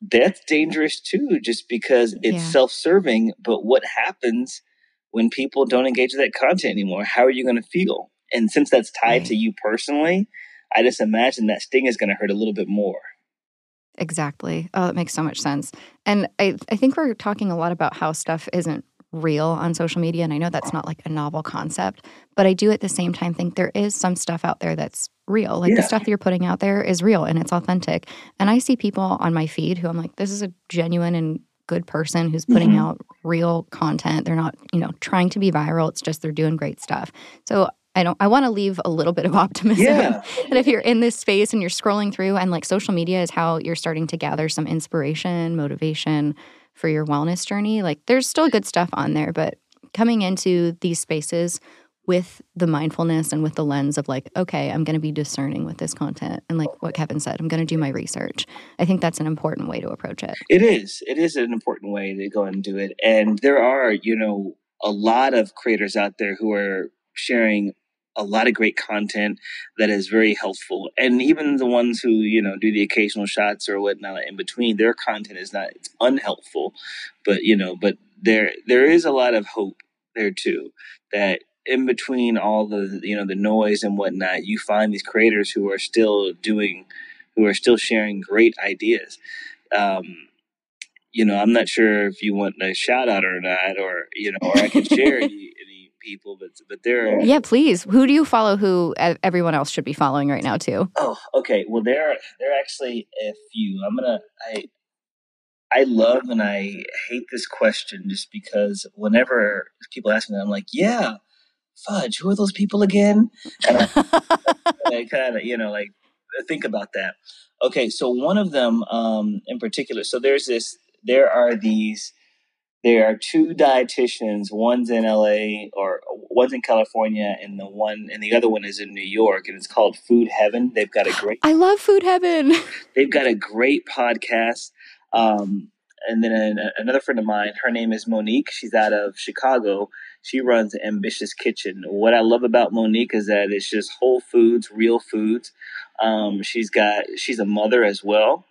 that's dangerous too, just because it's yeah. self serving. But what happens when people don't engage with that content anymore? How are you going to feel? And since that's tied right. to you personally, I just imagine that sting is going to hurt a little bit more. Exactly. Oh, that makes so much sense. And I, I think we're talking a lot about how stuff isn't real on social media. And I know that's not like a novel concept, but I do at the same time think there is some stuff out there that's real. Like yeah. the stuff that you're putting out there is real and it's authentic. And I see people on my feed who I'm like, this is a genuine and good person who's putting mm-hmm. out real content. They're not, you know, trying to be viral. It's just they're doing great stuff. So I don't I want to leave a little bit of optimism yeah. that if you're in this space and you're scrolling through and like social media is how you're starting to gather some inspiration, motivation, for your wellness journey. Like there's still good stuff on there, but coming into these spaces with the mindfulness and with the lens of like, okay, I'm going to be discerning with this content. And like what Kevin said, I'm going to do my research. I think that's an important way to approach it. It is. It is an important way to go and do it. And there are, you know, a lot of creators out there who are sharing a lot of great content that is very helpful. And even the ones who, you know, do the occasional shots or whatnot in between, their content is not it's unhelpful. But, you know, but there there is a lot of hope there too. That in between all the you know, the noise and whatnot, you find these creators who are still doing who are still sharing great ideas. Um, you know, I'm not sure if you want a shout out or not, or you know, or I can share people, but but there. Yeah, please. Who do you follow? Who everyone else should be following right now too? Oh, okay. Well, there are there are actually a few. I'm gonna I I love and I hate this question just because whenever people ask me, I'm like, yeah, fudge. Who are those people again? And I, I kind of you know like think about that. Okay, so one of them um, in particular. So there's this. There are these there are two dietitians. One's in LA or one's in California, and the one and the other one is in New York, and it's called Food Heaven. They've got a great. I love Food Heaven. They've got a great podcast. Um, and then an, another friend of mine, her name is Monique. She's out of Chicago. She runs Ambitious Kitchen. What I love about Monique is that it's just whole foods, real foods. Um, she's got she's a mother as well.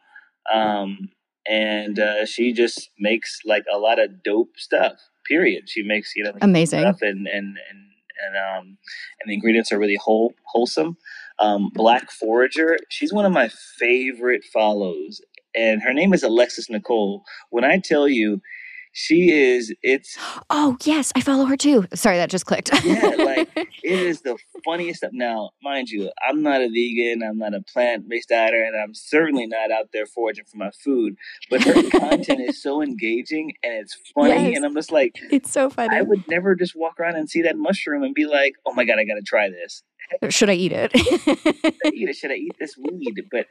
Um, and uh, she just makes like a lot of dope stuff. Period. She makes you know amazing stuff, and and and and um and the ingredients are really whole wholesome. Um, Black Forager, she's one of my favorite follows, and her name is Alexis Nicole. When I tell you she is it's oh yes i follow her too. Sorry that just clicked. Yeah like it is the funniest stuff. Now mind you i'm not a vegan i'm not a plant-based dieter and i'm certainly not out there foraging for my food but her content is so engaging and it's funny yes. and i'm just like it's so funny. I would never just walk around and see that mushroom and be like oh my god i gotta try this. Should i eat it? Should I eat it? Should i eat this weed? But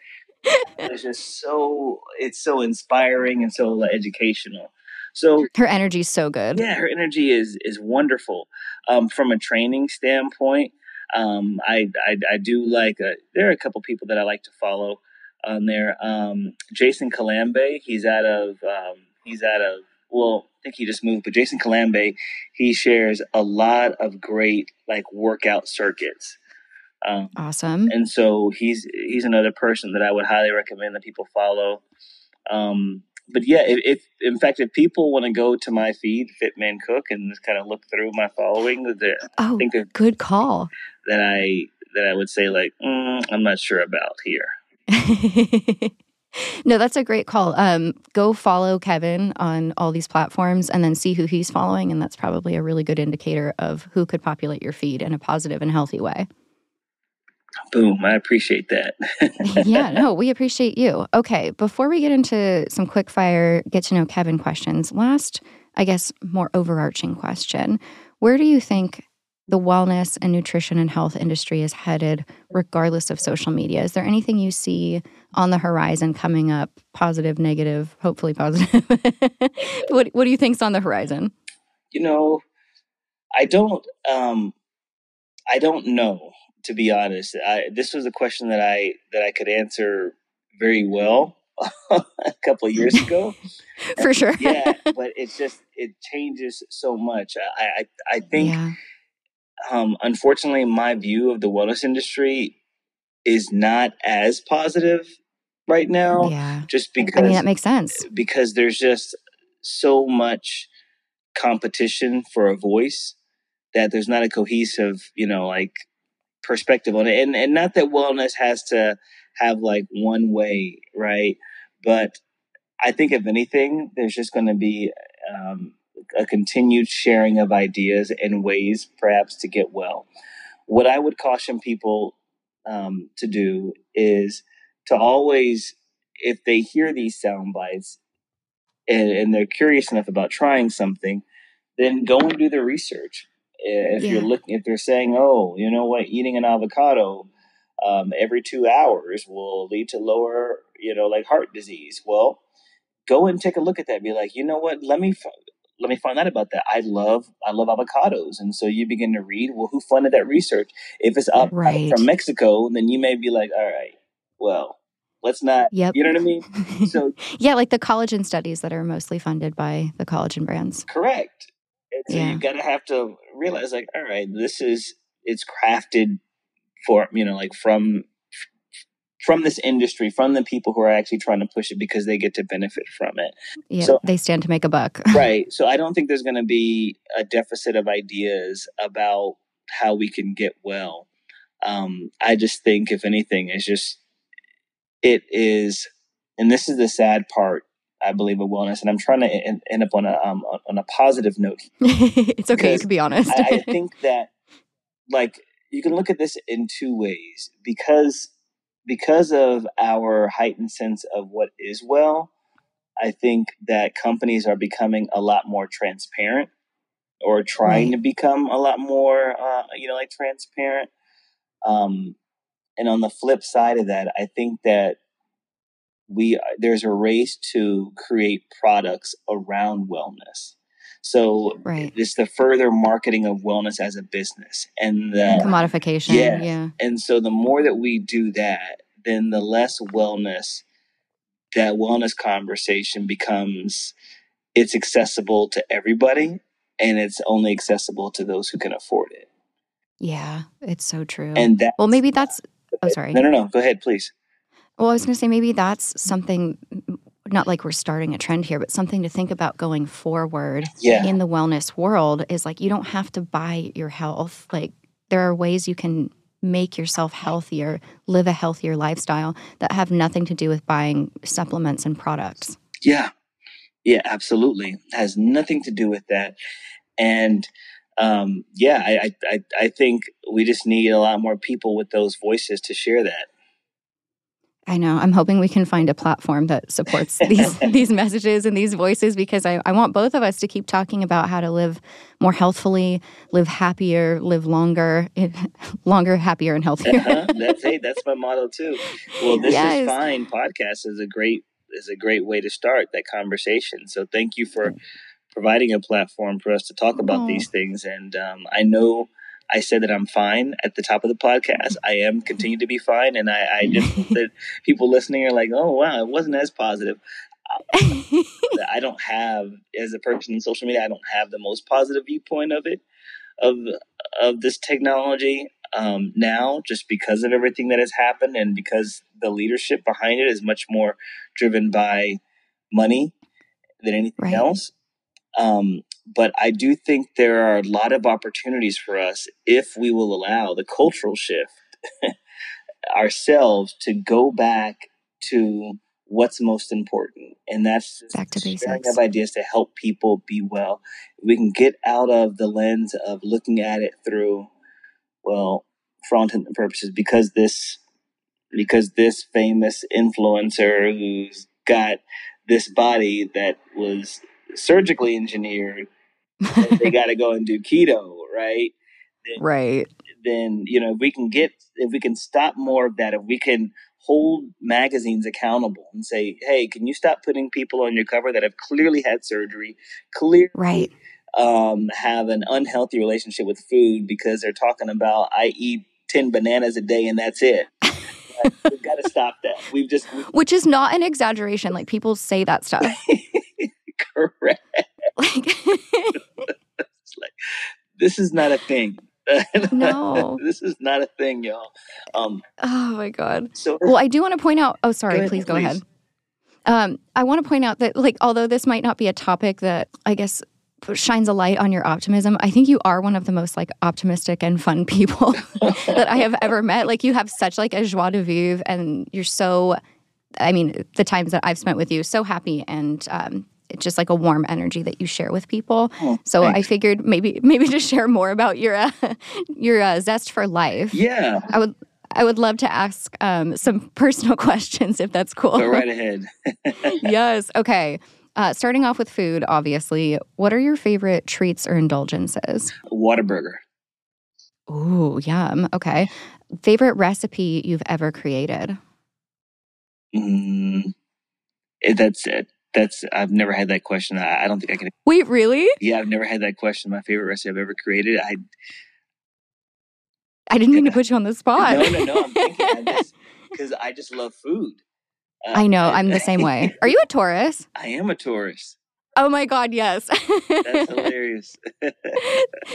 it's just so it's so inspiring and so educational so her energy is so good. Yeah, her energy is is wonderful. Um, from a training standpoint, um, I, I, I do like a, there are a couple people that I like to follow on there. Um, Jason Calambe, he's out of um, he's out of well, I think he just moved, but Jason Calambe, he shares a lot of great like workout circuits. Um, awesome. And so he's he's another person that I would highly recommend that people follow. Um, but yeah, if, if, in fact if people want to go to my feed, Fit Men Cook, and just kind of look through my following, oh, I think a good call. That I that I would say like mm, I'm not sure about here. no, that's a great call. Um, go follow Kevin on all these platforms and then see who he's following. And that's probably a really good indicator of who could populate your feed in a positive and healthy way. Boom. I appreciate that. yeah, no, we appreciate you. Okay, before we get into some quick fire get to know Kevin questions, last, I guess, more overarching question. Where do you think the wellness and nutrition and health industry is headed, regardless of social media? Is there anything you see on the horizon coming up, positive, negative, hopefully positive? what, what do you think's on the horizon? You know, I don't. Um, I don't know to be honest. I, this was a question that I that I could answer very well a couple of years ago. For sure. yeah, but it's just it changes so much. I I, I think yeah. um, unfortunately my view of the wellness industry is not as positive right now. Yeah. Just because I mean that makes sense. Because there's just so much competition for a voice that there's not a cohesive, you know, like perspective on it. And and not that wellness has to have like one way, right? But I think if anything, there's just going to be um, a continued sharing of ideas and ways, perhaps, to get well. What I would caution people um, to do is to always, if they hear these sound bites and, and they're curious enough about trying something, then go and do the research if yeah. you're looking, if they're saying, "Oh, you know what, eating an avocado um, every two hours will lead to lower, you know, like heart disease," well, go and take a look at that. Be like, you know what? Let me let me find out about that. I love I love avocados, and so you begin to read. Well, who funded that research? If it's up right. from Mexico, then you may be like, all right, well, let's not. Yep. You know what I mean? So yeah, like the collagen studies that are mostly funded by the collagen brands. Correct. So yeah. you gotta have to realize like, all right, this is it's crafted for you know, like from from this industry, from the people who are actually trying to push it because they get to benefit from it. Yeah, so, they stand to make a buck. right. So I don't think there's going to be a deficit of ideas about how we can get well. Um, I just think, if anything, it's just it is, and this is the sad part. I believe of wellness, and I'm trying to end, end up on a um, on a positive note. it's okay, you can be honest. I, I think that like you can look at this in two ways because because of our heightened sense of what is well. I think that companies are becoming a lot more transparent, or trying right. to become a lot more, uh, you know, like transparent. Um, and on the flip side of that, I think that we there's a race to create products around wellness. So right. it's the further marketing of wellness as a business and the commodification. Yeah. yeah. And so the more that we do that, then the less wellness that wellness conversation becomes it's accessible to everybody and it's only accessible to those who can afford it. Yeah, it's so true. And that Well, maybe that's Oh, sorry. No, no, no. Go ahead, please. Well, I was going to say maybe that's something, not like we're starting a trend here, but something to think about going forward yeah. in the wellness world is like you don't have to buy your health. Like there are ways you can make yourself healthier, live a healthier lifestyle that have nothing to do with buying supplements and products. Yeah. Yeah, absolutely. It has nothing to do with that. And um, yeah, I, I, I think we just need a lot more people with those voices to share that. I know. I'm hoping we can find a platform that supports these these messages and these voices because I, I want both of us to keep talking about how to live more healthfully, live happier, live longer, longer, happier, and healthier. uh-huh. That's hey, that's my motto too. Well, this yes. is fine. Podcast is a great is a great way to start that conversation. So thank you for providing a platform for us to talk about oh. these things. And um, I know I said that I'm fine at the top of the podcast. I am continue to be fine, and I, I just that people listening are like, "Oh wow, it wasn't as positive." I don't have, as a person in social media, I don't have the most positive viewpoint of it, of of this technology um, now, just because of everything that has happened, and because the leadership behind it is much more driven by money than anything right. else. Um, but I do think there are a lot of opportunities for us if we will allow the cultural shift ourselves to go back to what's most important, and that's Back to sharing basics. of ideas to help people be well. We can get out of the lens of looking at it through, well, for all intents and purposes, because this because this famous influencer who's got this body that was surgically engineered, they got to go and do keto, right? Then, right. then you know if we can get if we can stop more of that, if we can hold magazines accountable and say, hey, can you stop putting people on your cover that have clearly had surgery, clearly Right. um, have an unhealthy relationship with food because they're talking about I eat ten bananas a day and that's it. We've got to stop that. We've just we, Which is not an exaggeration. Like people say that stuff. correct. Like this is not a thing. No. this is not a thing, y'all. Um, oh my god. so Well, I do want to point out. Oh, sorry. Go please go please. ahead. Um, I want to point out that, like, although this might not be a topic that I guess shines a light on your optimism, I think you are one of the most like optimistic and fun people that I have ever met. Like, you have such like a joie de vivre, and you're so. I mean, the times that I've spent with you, so happy and. Um, just like a warm energy that you share with people. Oh, So I figured maybe maybe just share more about your uh, your uh, zest for life. yeah, I would I would love to ask um, some personal questions if that's cool. go right ahead. yes. Okay. Uh, starting off with food, obviously, what are your favorite treats or indulgences? Whataburger. Ooh, yum. Okay. Favorite recipe you've ever created? Mm, eh, that's it. That's I've never had that question. I, I don't think I can. Wait, really? Yeah, I've never had that question. My favorite recipe I've ever created. I I didn't mean to put you on the spot. no, no, no. I'm thinking I just because I just love food. Uh, I know. I'm the same way. Are you a Taurus? I am a Taurus. Oh my God, yes. That's hilarious.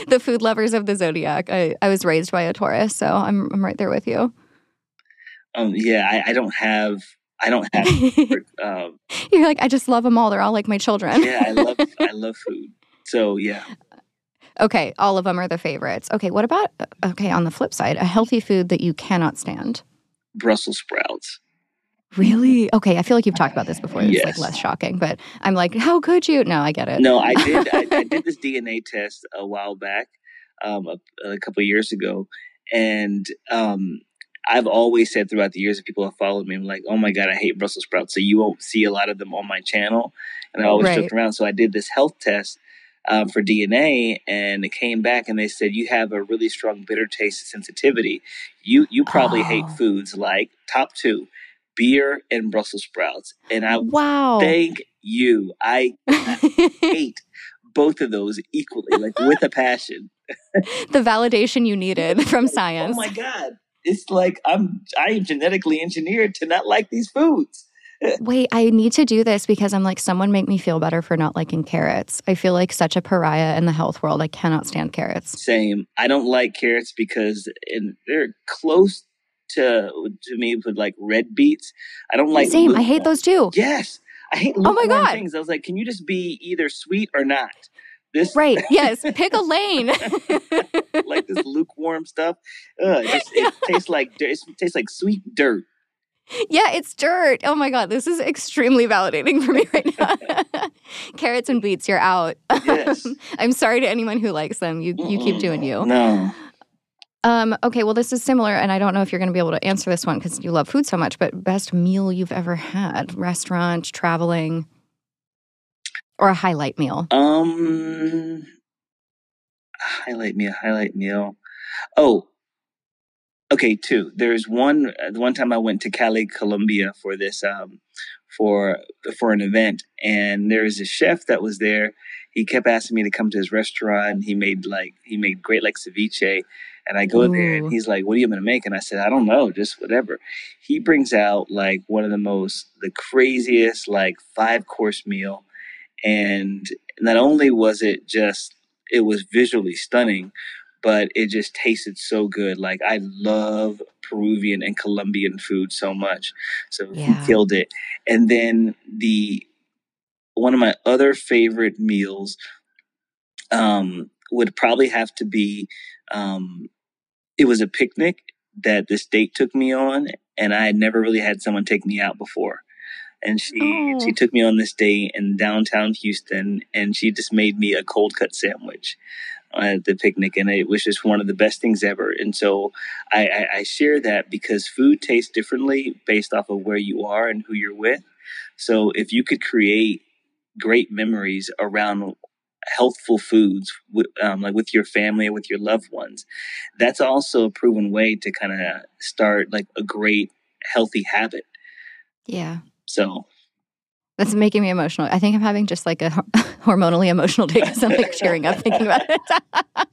the food lovers of the zodiac. I, I was raised by a Taurus, so I'm, I'm right there with you. um, yeah, I, I don't have. I don't have. um, You're like, I just love them all. They're all like my children. yeah, I love. I love food. So yeah, Okay, all of them are the favorites. Okay, what about okay, on the flip side, a healthy food that you cannot stand? Brussels sprouts. Really? Okay, I feel like you've talked about this before. It's like less shocking, but I'm like, how could you? No, I get it. No, I did. I, I did this DNA test a while back, um, a, a couple of years ago, and um, I've always said throughout the years that people have followed me, I'm like, oh my god, I hate Brussels sprouts, so you won't see a lot of them on my channel, and I always Right. joked around. So I did this health test. Um, for DNA, and it came back, and they said you have a really strong bitter taste sensitivity. You you probably hate Oh. foods like top two, beer and Brussels sprouts. And I Wow. thank you. I hate both of those equally, like with a passion. the validation you needed from science. Oh my god. It's like I'm I am genetically engineered to not like these foods. Wait, I need to do this because I'm like, someone make me feel better for not liking carrots. I feel like such a pariah in the health world. I cannot stand carrots. Same. I don't like carrots because and they're close to to me with like red beets. I don't like Same. I hate those too. Yes. I hate Oh my God. things. I was like, can you just be either sweet or not? This Right. Yes. Pick a lane. like this lukewarm stuff. Ugh, it, just, it tastes like. It tastes like sweet dirt. yeah, it's dirt. Oh my God. This is extremely validating for me right now. Carrots and beets, you're out. Yes. I'm sorry to anyone who likes them. You you keep doing you. No. Um, okay, well, this is similar, and I don't know if you're going to be able to answer this one because you love food so much. But best meal you've ever had, restaurant, traveling, or a highlight meal? Um, highlight meal. Highlight meal. Oh, okay. Two. There's one. uh, The one time I went to Cali, Colombia for this um for for an event, and there was a chef that was there. He kept asking me to come to his restaurant. He made like he made great like ceviche, and I go there and he's like, "What are you gonna make?" And I said, "I don't know, just whatever." He brings out like one of the most the craziest like five course meal, and not only was it just it was visually stunning, but it just tasted so good. Like I love Peruvian and Colombian food so much, so Yeah. he killed it. And then the one of my other favorite meals um, would probably have to be um, it was a picnic that this date took me on, and I had never really had someone take me out before. And she Oh. she took me on this date in downtown Houston, and she just made me a cold cut sandwich at the picnic, and it was just one of the best things ever. And so I, I, I share that because food tastes differently based off of where you are and who you're with. So if you could create great memories around healthful foods um, like with your family or with your loved ones that's also a proven way to kind of start like a great healthy habit Yeah. So That's making me emotional. I think I'm having just like a hormonally emotional day because I'm like tearing up thinking about it.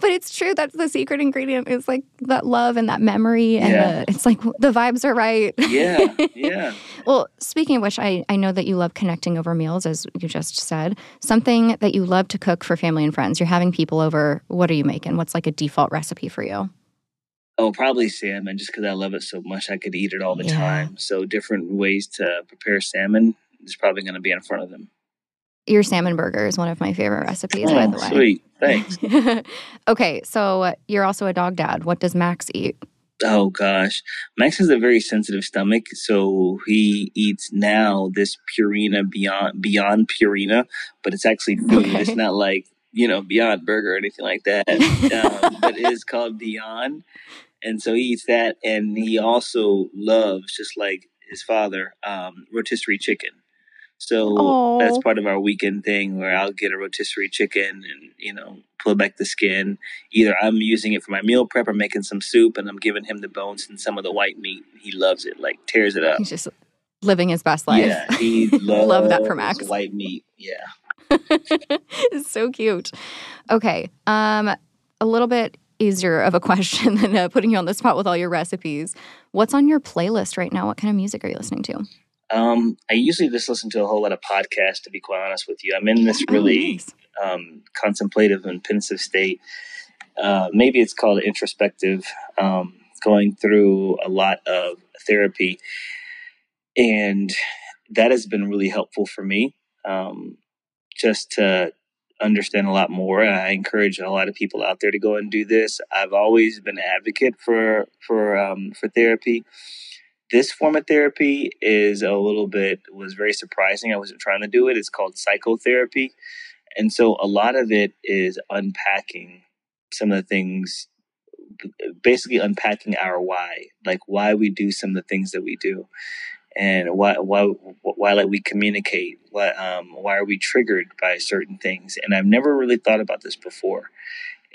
but it's true. That's the secret ingredient is like that love and that memory. And Yeah. the, it's like the vibes are right. yeah yeah Well, speaking of which, I, I know that you love connecting over meals, as you just said. Something that you love to cook for family and friends. You're having people over. What are you making? What's like a default recipe for you? Oh probably salmon just because i love it so much i could eat it all the Yeah. time so different ways to prepare salmon is probably going to be in front of them Your salmon burger is one of my favorite recipes, by oh, the way. sweet thanks okay, so you're also a dog dad. What does Max eat? Oh gosh, Max has a very sensitive stomach, so he eats now this Purina Beyond Beyond Purina, but it's actually food. Okay. It's not like you know Beyond Burger or anything like that. um, but it is called Beyond, and so he eats that, and he also loves just like his father um, rotisserie chicken. So Aw. that's part of our weekend thing where I'll get a rotisserie chicken and you know pull back the skin. Either I'm using it for my meal prep or making some soup, and I'm giving him the bones and some of the white meat. He loves it, like tears it up. He's just living his best life. Yeah, he loves Love that for Max. white meat. Yeah. it's so cute. Okay. Um, a little bit easier of a question than uh, putting you on the spot with all your recipes. What's on your playlist right now? What kind of music are you listening to? Um, I usually just listen to a whole lot of podcasts. To be quite honest with you, I'm in this Oh, really nice. um, contemplative and pensive state. Uh, maybe it's called introspective. Um, going through a lot of therapy, and that has been really helpful for me. Um, just to understand a lot more. And I encourage a lot of people out there to go and do this. I've always been an advocate for for um, for therapy. This form of therapy is a little bit was very surprising. I wasn't trying to do it. It's called psychotherapy, and so a lot of it is unpacking some of the things, basically unpacking our why, like why we do some of the things that we do and why why why like we communicate? Why um why are we triggered by certain things? And i've never really thought about this before.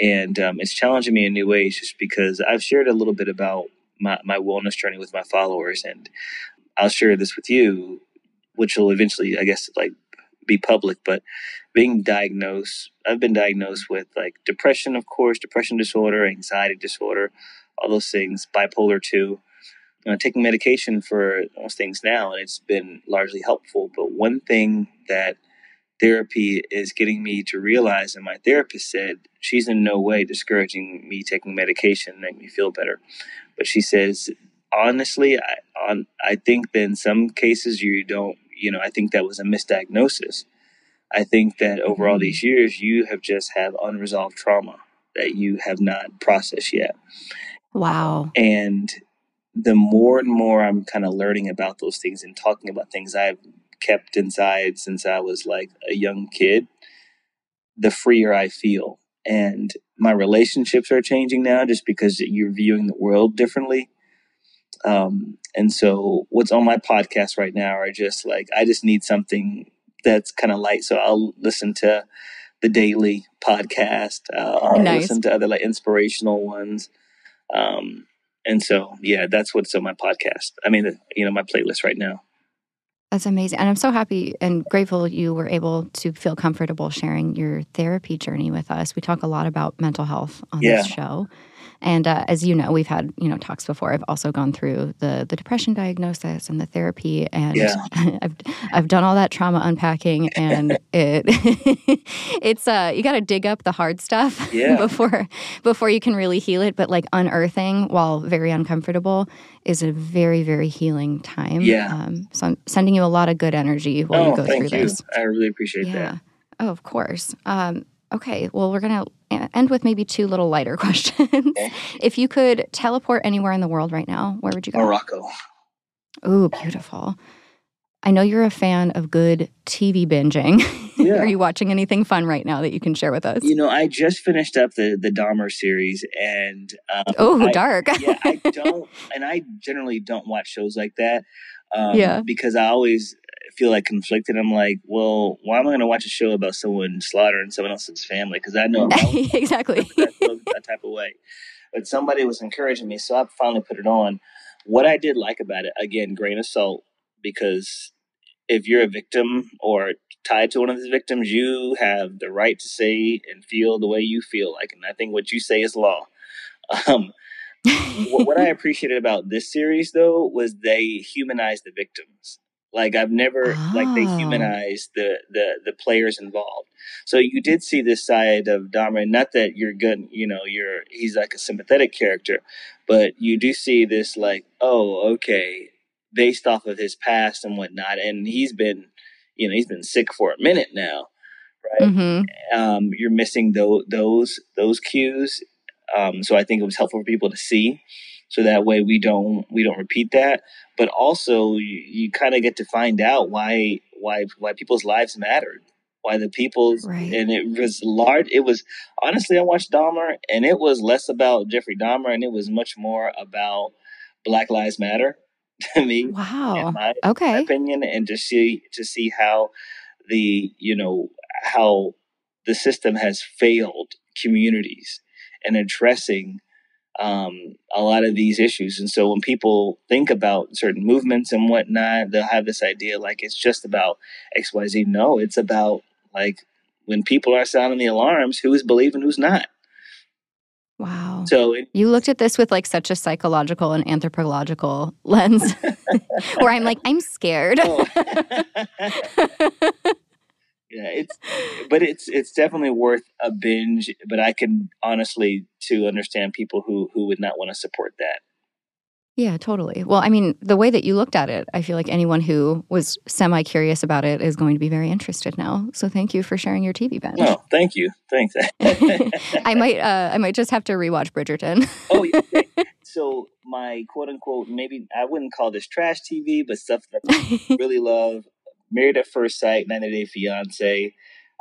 And um, it's challenging me in new ways just because i've shared a little bit about my, my wellness journey with my followers and i'll share this with you which will eventually i guess like be public but being diagnosed i've been diagnosed with like depression of course depression disorder anxiety disorder all those things bipolar 2 know, taking medication for those things now, and it's been largely helpful. But one thing that therapy is getting me to realize, and my therapist said, she's in no way discouraging me taking medication to make me feel better. But she says, honestly, I, on, I think that in some cases you don't, you know, I think that was a misdiagnosis. I think that over all mm-hmm. these years, you have just have unresolved trauma that you have not processed yet. Wow. And the more and more I'm kind of learning about those things and talking about things I've kept inside since I was like a young kid, the freer I feel. And my relationships are changing now just because you're viewing the world differently. Um, and so what's on my podcast right now are just like, I just need something that's kind of light. So I'll listen to the daily podcast. Uh, I'll Nice. listen to other like inspirational ones. Um, and so, yeah, that's what's on my podcast. I mean, you know, my playlist right now. That's amazing. And I'm so happy and grateful you were able to feel comfortable sharing your therapy journey with us. We talk a lot about mental health on Yeah. this show. And uh, as you know, we've had you know talks before. I've also gone through the the depression diagnosis and the therapy, and Yeah. I've I've done all that trauma unpacking, and it it's uh you got to dig up the hard stuff Yeah. before before you can really heal it. But like unearthing, while very uncomfortable, is a very very healing time. Yeah. Um, so I'm sending you a lot of good energy while oh, you go thank through you. this. I really appreciate Yeah. that. Oh, of course. Um, okay. Well, we're going to end with maybe two little lighter questions. if you could teleport anywhere in the world right now, where would you go? Morocco. Ooh, beautiful. I know you're a fan of good TV binging. Yeah. Are you watching anything fun right now that you can share with us? You know, I just finished up the the Dahmer series, and um, oh, dark. yeah, I don't, and I generally don't watch shows like that. Um, Yeah. because I always feel like conflicted. I'm like, well, why am I going to watch a show about someone slaughtering someone else's family? Because I know I exactly. that, that type of way. But somebody was encouraging me, so I finally put it on. What I did like about it, again, grain of salt, because if you're a victim or tied to one of these victims, you have the right to say and feel the way you feel like, and I think what you say is law. Um, what, what I appreciated about this series, though, was they humanized the victims. Like I've never like they Oh. humanized the the the players involved. So you did see this side of Dahmer. Not that you're good, you know, you're he's like a sympathetic character, but you do see this like, oh, okay, based off of his past and whatnot, and he's been, you know, he's been sick for a minute now, right? hmm um, you're missing those those those cues. Um, so I think it was helpful for people to see, so that way we don't we don't repeat that. But also, you, you kind of get to find out why why why people's lives mattered, why the people's Right. and it was large. It was honestly, I watched Dahmer, and it was less about Jeffrey Dahmer, and it was much more about Black Lives Matter to me Wow. in my Okay. opinion and to see to see how the you know how the system has failed communities in addressing um, a lot of these issues and so when people think about certain movements and whatnot they'll have this idea like it's just about xyz no it's about like when people are sounding the alarms who's believing who's not Wow. so it, You looked at this with like such a psychological and anthropological lens where I'm like, I'm scared. Oh. yeah, it's but it's it's definitely worth a binge. But I can honestly to understand people who who would not want to support that. yeah, totally. Well, I mean, the way that you looked at it, I feel like anyone who was semi curious about it is going to be very interested now. So thank you for sharing your TV binge. No, thank you, thanks. I might uh, I might just have to rewatch Bridgerton. oh, yeah, okay. so my quote unquote maybe I wouldn't call this trash TV, but stuff that I really love. Married at First Sight, 90 Day Fiance.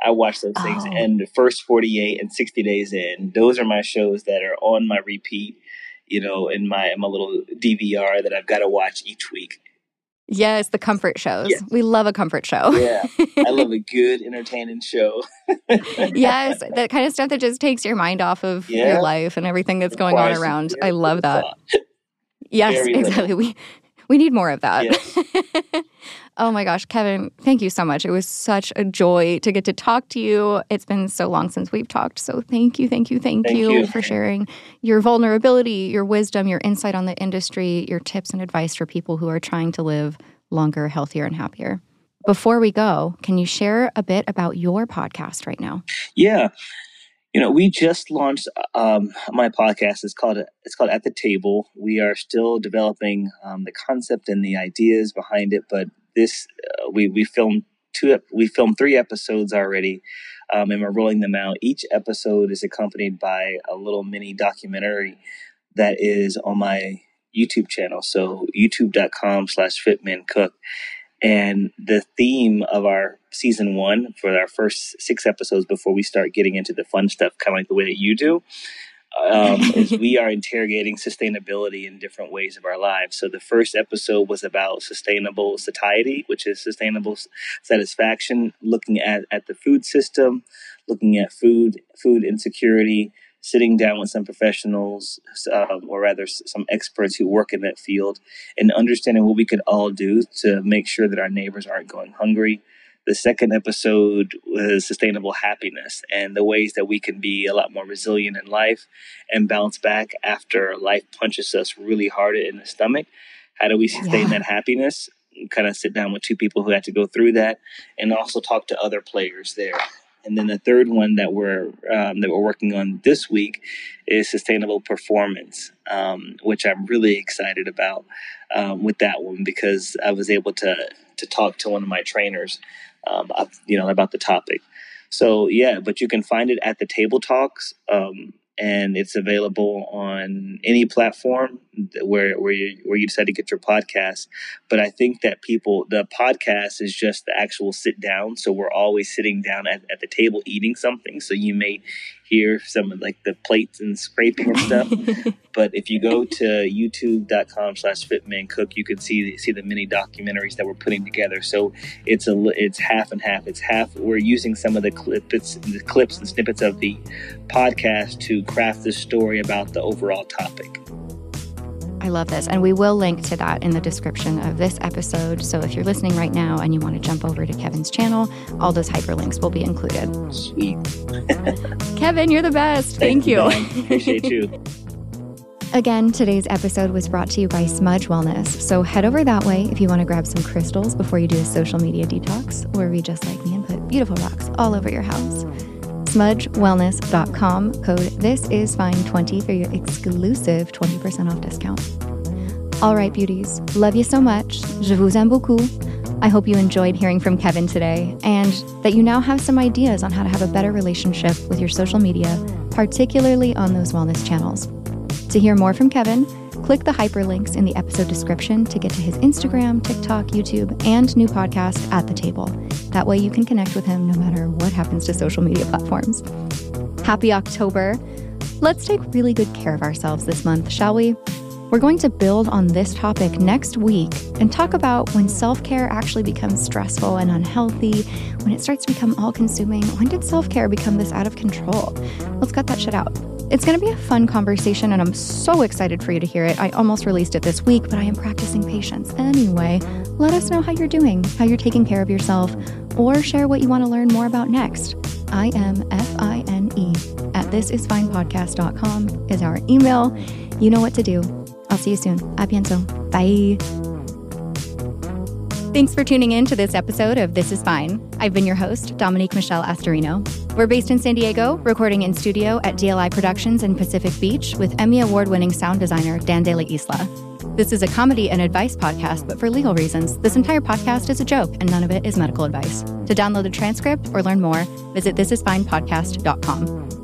I watch those things, Oh. and the first 48 and 60 days in, those are my shows that are on my repeat. You know, in my my little DVR that I've got to watch each week. yes, the comfort shows. Yes. We love a comfort show. Yeah, I love a good, entertaining show. yes, that kind of stuff that just takes your mind off of Yeah. your life and everything that's going on around. I love that. thought. Yes, Very little. exactly. We we need more of that. Yes. oh my gosh, Kevin, thank you so much. It was such a joy to get to talk to you. It's been so long since we've talked. So thank you, thank you, thank, Thank you, you. for sharing your vulnerability, your wisdom, your insight on the industry, your tips and advice for people who are trying to live longer, healthier, and happier. Before we go, can you share a bit about your podcast right now? Yeah, you know, we just launched um, my podcast. It's called it's called At the Table. We are still developing um, the concept and the ideas behind it, but this uh, we we filmed two we filmed three episodes already, um, and we're rolling them out. Each episode is accompanied by a little mini documentary that is on my YouTube channel. So youtube.com slash fitmencook. And the theme of our season one for our first six episodes before we start getting into the fun stuff, kind of like the way that you do, um, is we are interrogating sustainability in different ways of our lives. So the first episode was about sustainable satiety, which is sustainable satisfaction, looking at, at the food system, looking at food food insecurity, sitting down with some professionals, um, or rather some experts who work in that field, and understanding what we could all do to make sure that our neighbors aren't going hungry. The second episode was sustainable happiness and the ways that we can be a lot more resilient in life and bounce back after life punches us really hard in the stomach. How do we sustain Yeah. that happiness? Kind of sit down with two people who had to go through that, and also talk to other players there. And then the third one that we're um, that we're working on this week is sustainable performance, um, which I'm really excited about um, with that one because I was able to to talk to one of my trainers, um, you know, about the topic. So yeah, but you can find it at the Table Talks, um, and it's available on any platform where where you where you decide to get your podcast. But I think that people the podcast is just the actual sit down. So we're always sitting down at, at the table eating something. So you may hear some of like the plates and scraping and stuff. but if you go to youtube.com slash fitmencook, you can see see the mini documentaries that we're putting together. So it's a it's half and half. It's half we're using some of the clips the clips and snippets of the podcast to craft this story about the overall topic. I love this. And we will link to that in the description of this episode. So if you're listening right now and you want to jump over to Kevin's channel, all those hyperlinks will be included. Sweet. Kevin, you're the best. Thank, Thank you. Appreciate you. Again, today's episode was brought to you by Smudge Wellness. So head over that way if you want to grab some crystals before you do a social media detox, or read just like me and put beautiful rocks all over your house smudgewellness.com. Code this is fine 20 for your exclusive 20% off discount. All right, beauties, love you so much. Je vous aime beaucoup. I hope you enjoyed hearing from Kevin today and that you now have some ideas on how to have a better relationship with your social media, particularly on those wellness channels. To hear more from Kevin, click the hyperlinks in the episode description to get to his Instagram, TikTok, YouTube, and new podcast, At the Table. That way you can connect with him no matter what happens to social media platforms. Happy October. Let's take really good care of ourselves this month, shall we? We're going to build on this topic next week and talk about when self care actually becomes stressful and unhealthy, when it starts to become all consuming. When did self care become this out of control? Let's cut that shit out. It's going to be a fun conversation, and I'm so excited for you to hear it. I almost released it this week, but I am practicing patience. Anyway, let us know how you're doing, how you're taking care of yourself, or share what you want to learn more about next. I am F I N E at thisisfinepodcast.com is our email. You know what to do. I'll see you soon. A bientôt. Bye. Thanks for tuning in to this episode of This Is Fine. I've been your host, Dominique Michelle Astorino. We're based in San Diego, recording in studio at DLI Productions in Pacific Beach with Emmy Award winning sound designer Dan De La Isla. This is a comedy and advice podcast, but for legal reasons, this entire podcast is a joke and none of it is medical advice. To download the transcript or learn more, visit thisisfinepodcast.com.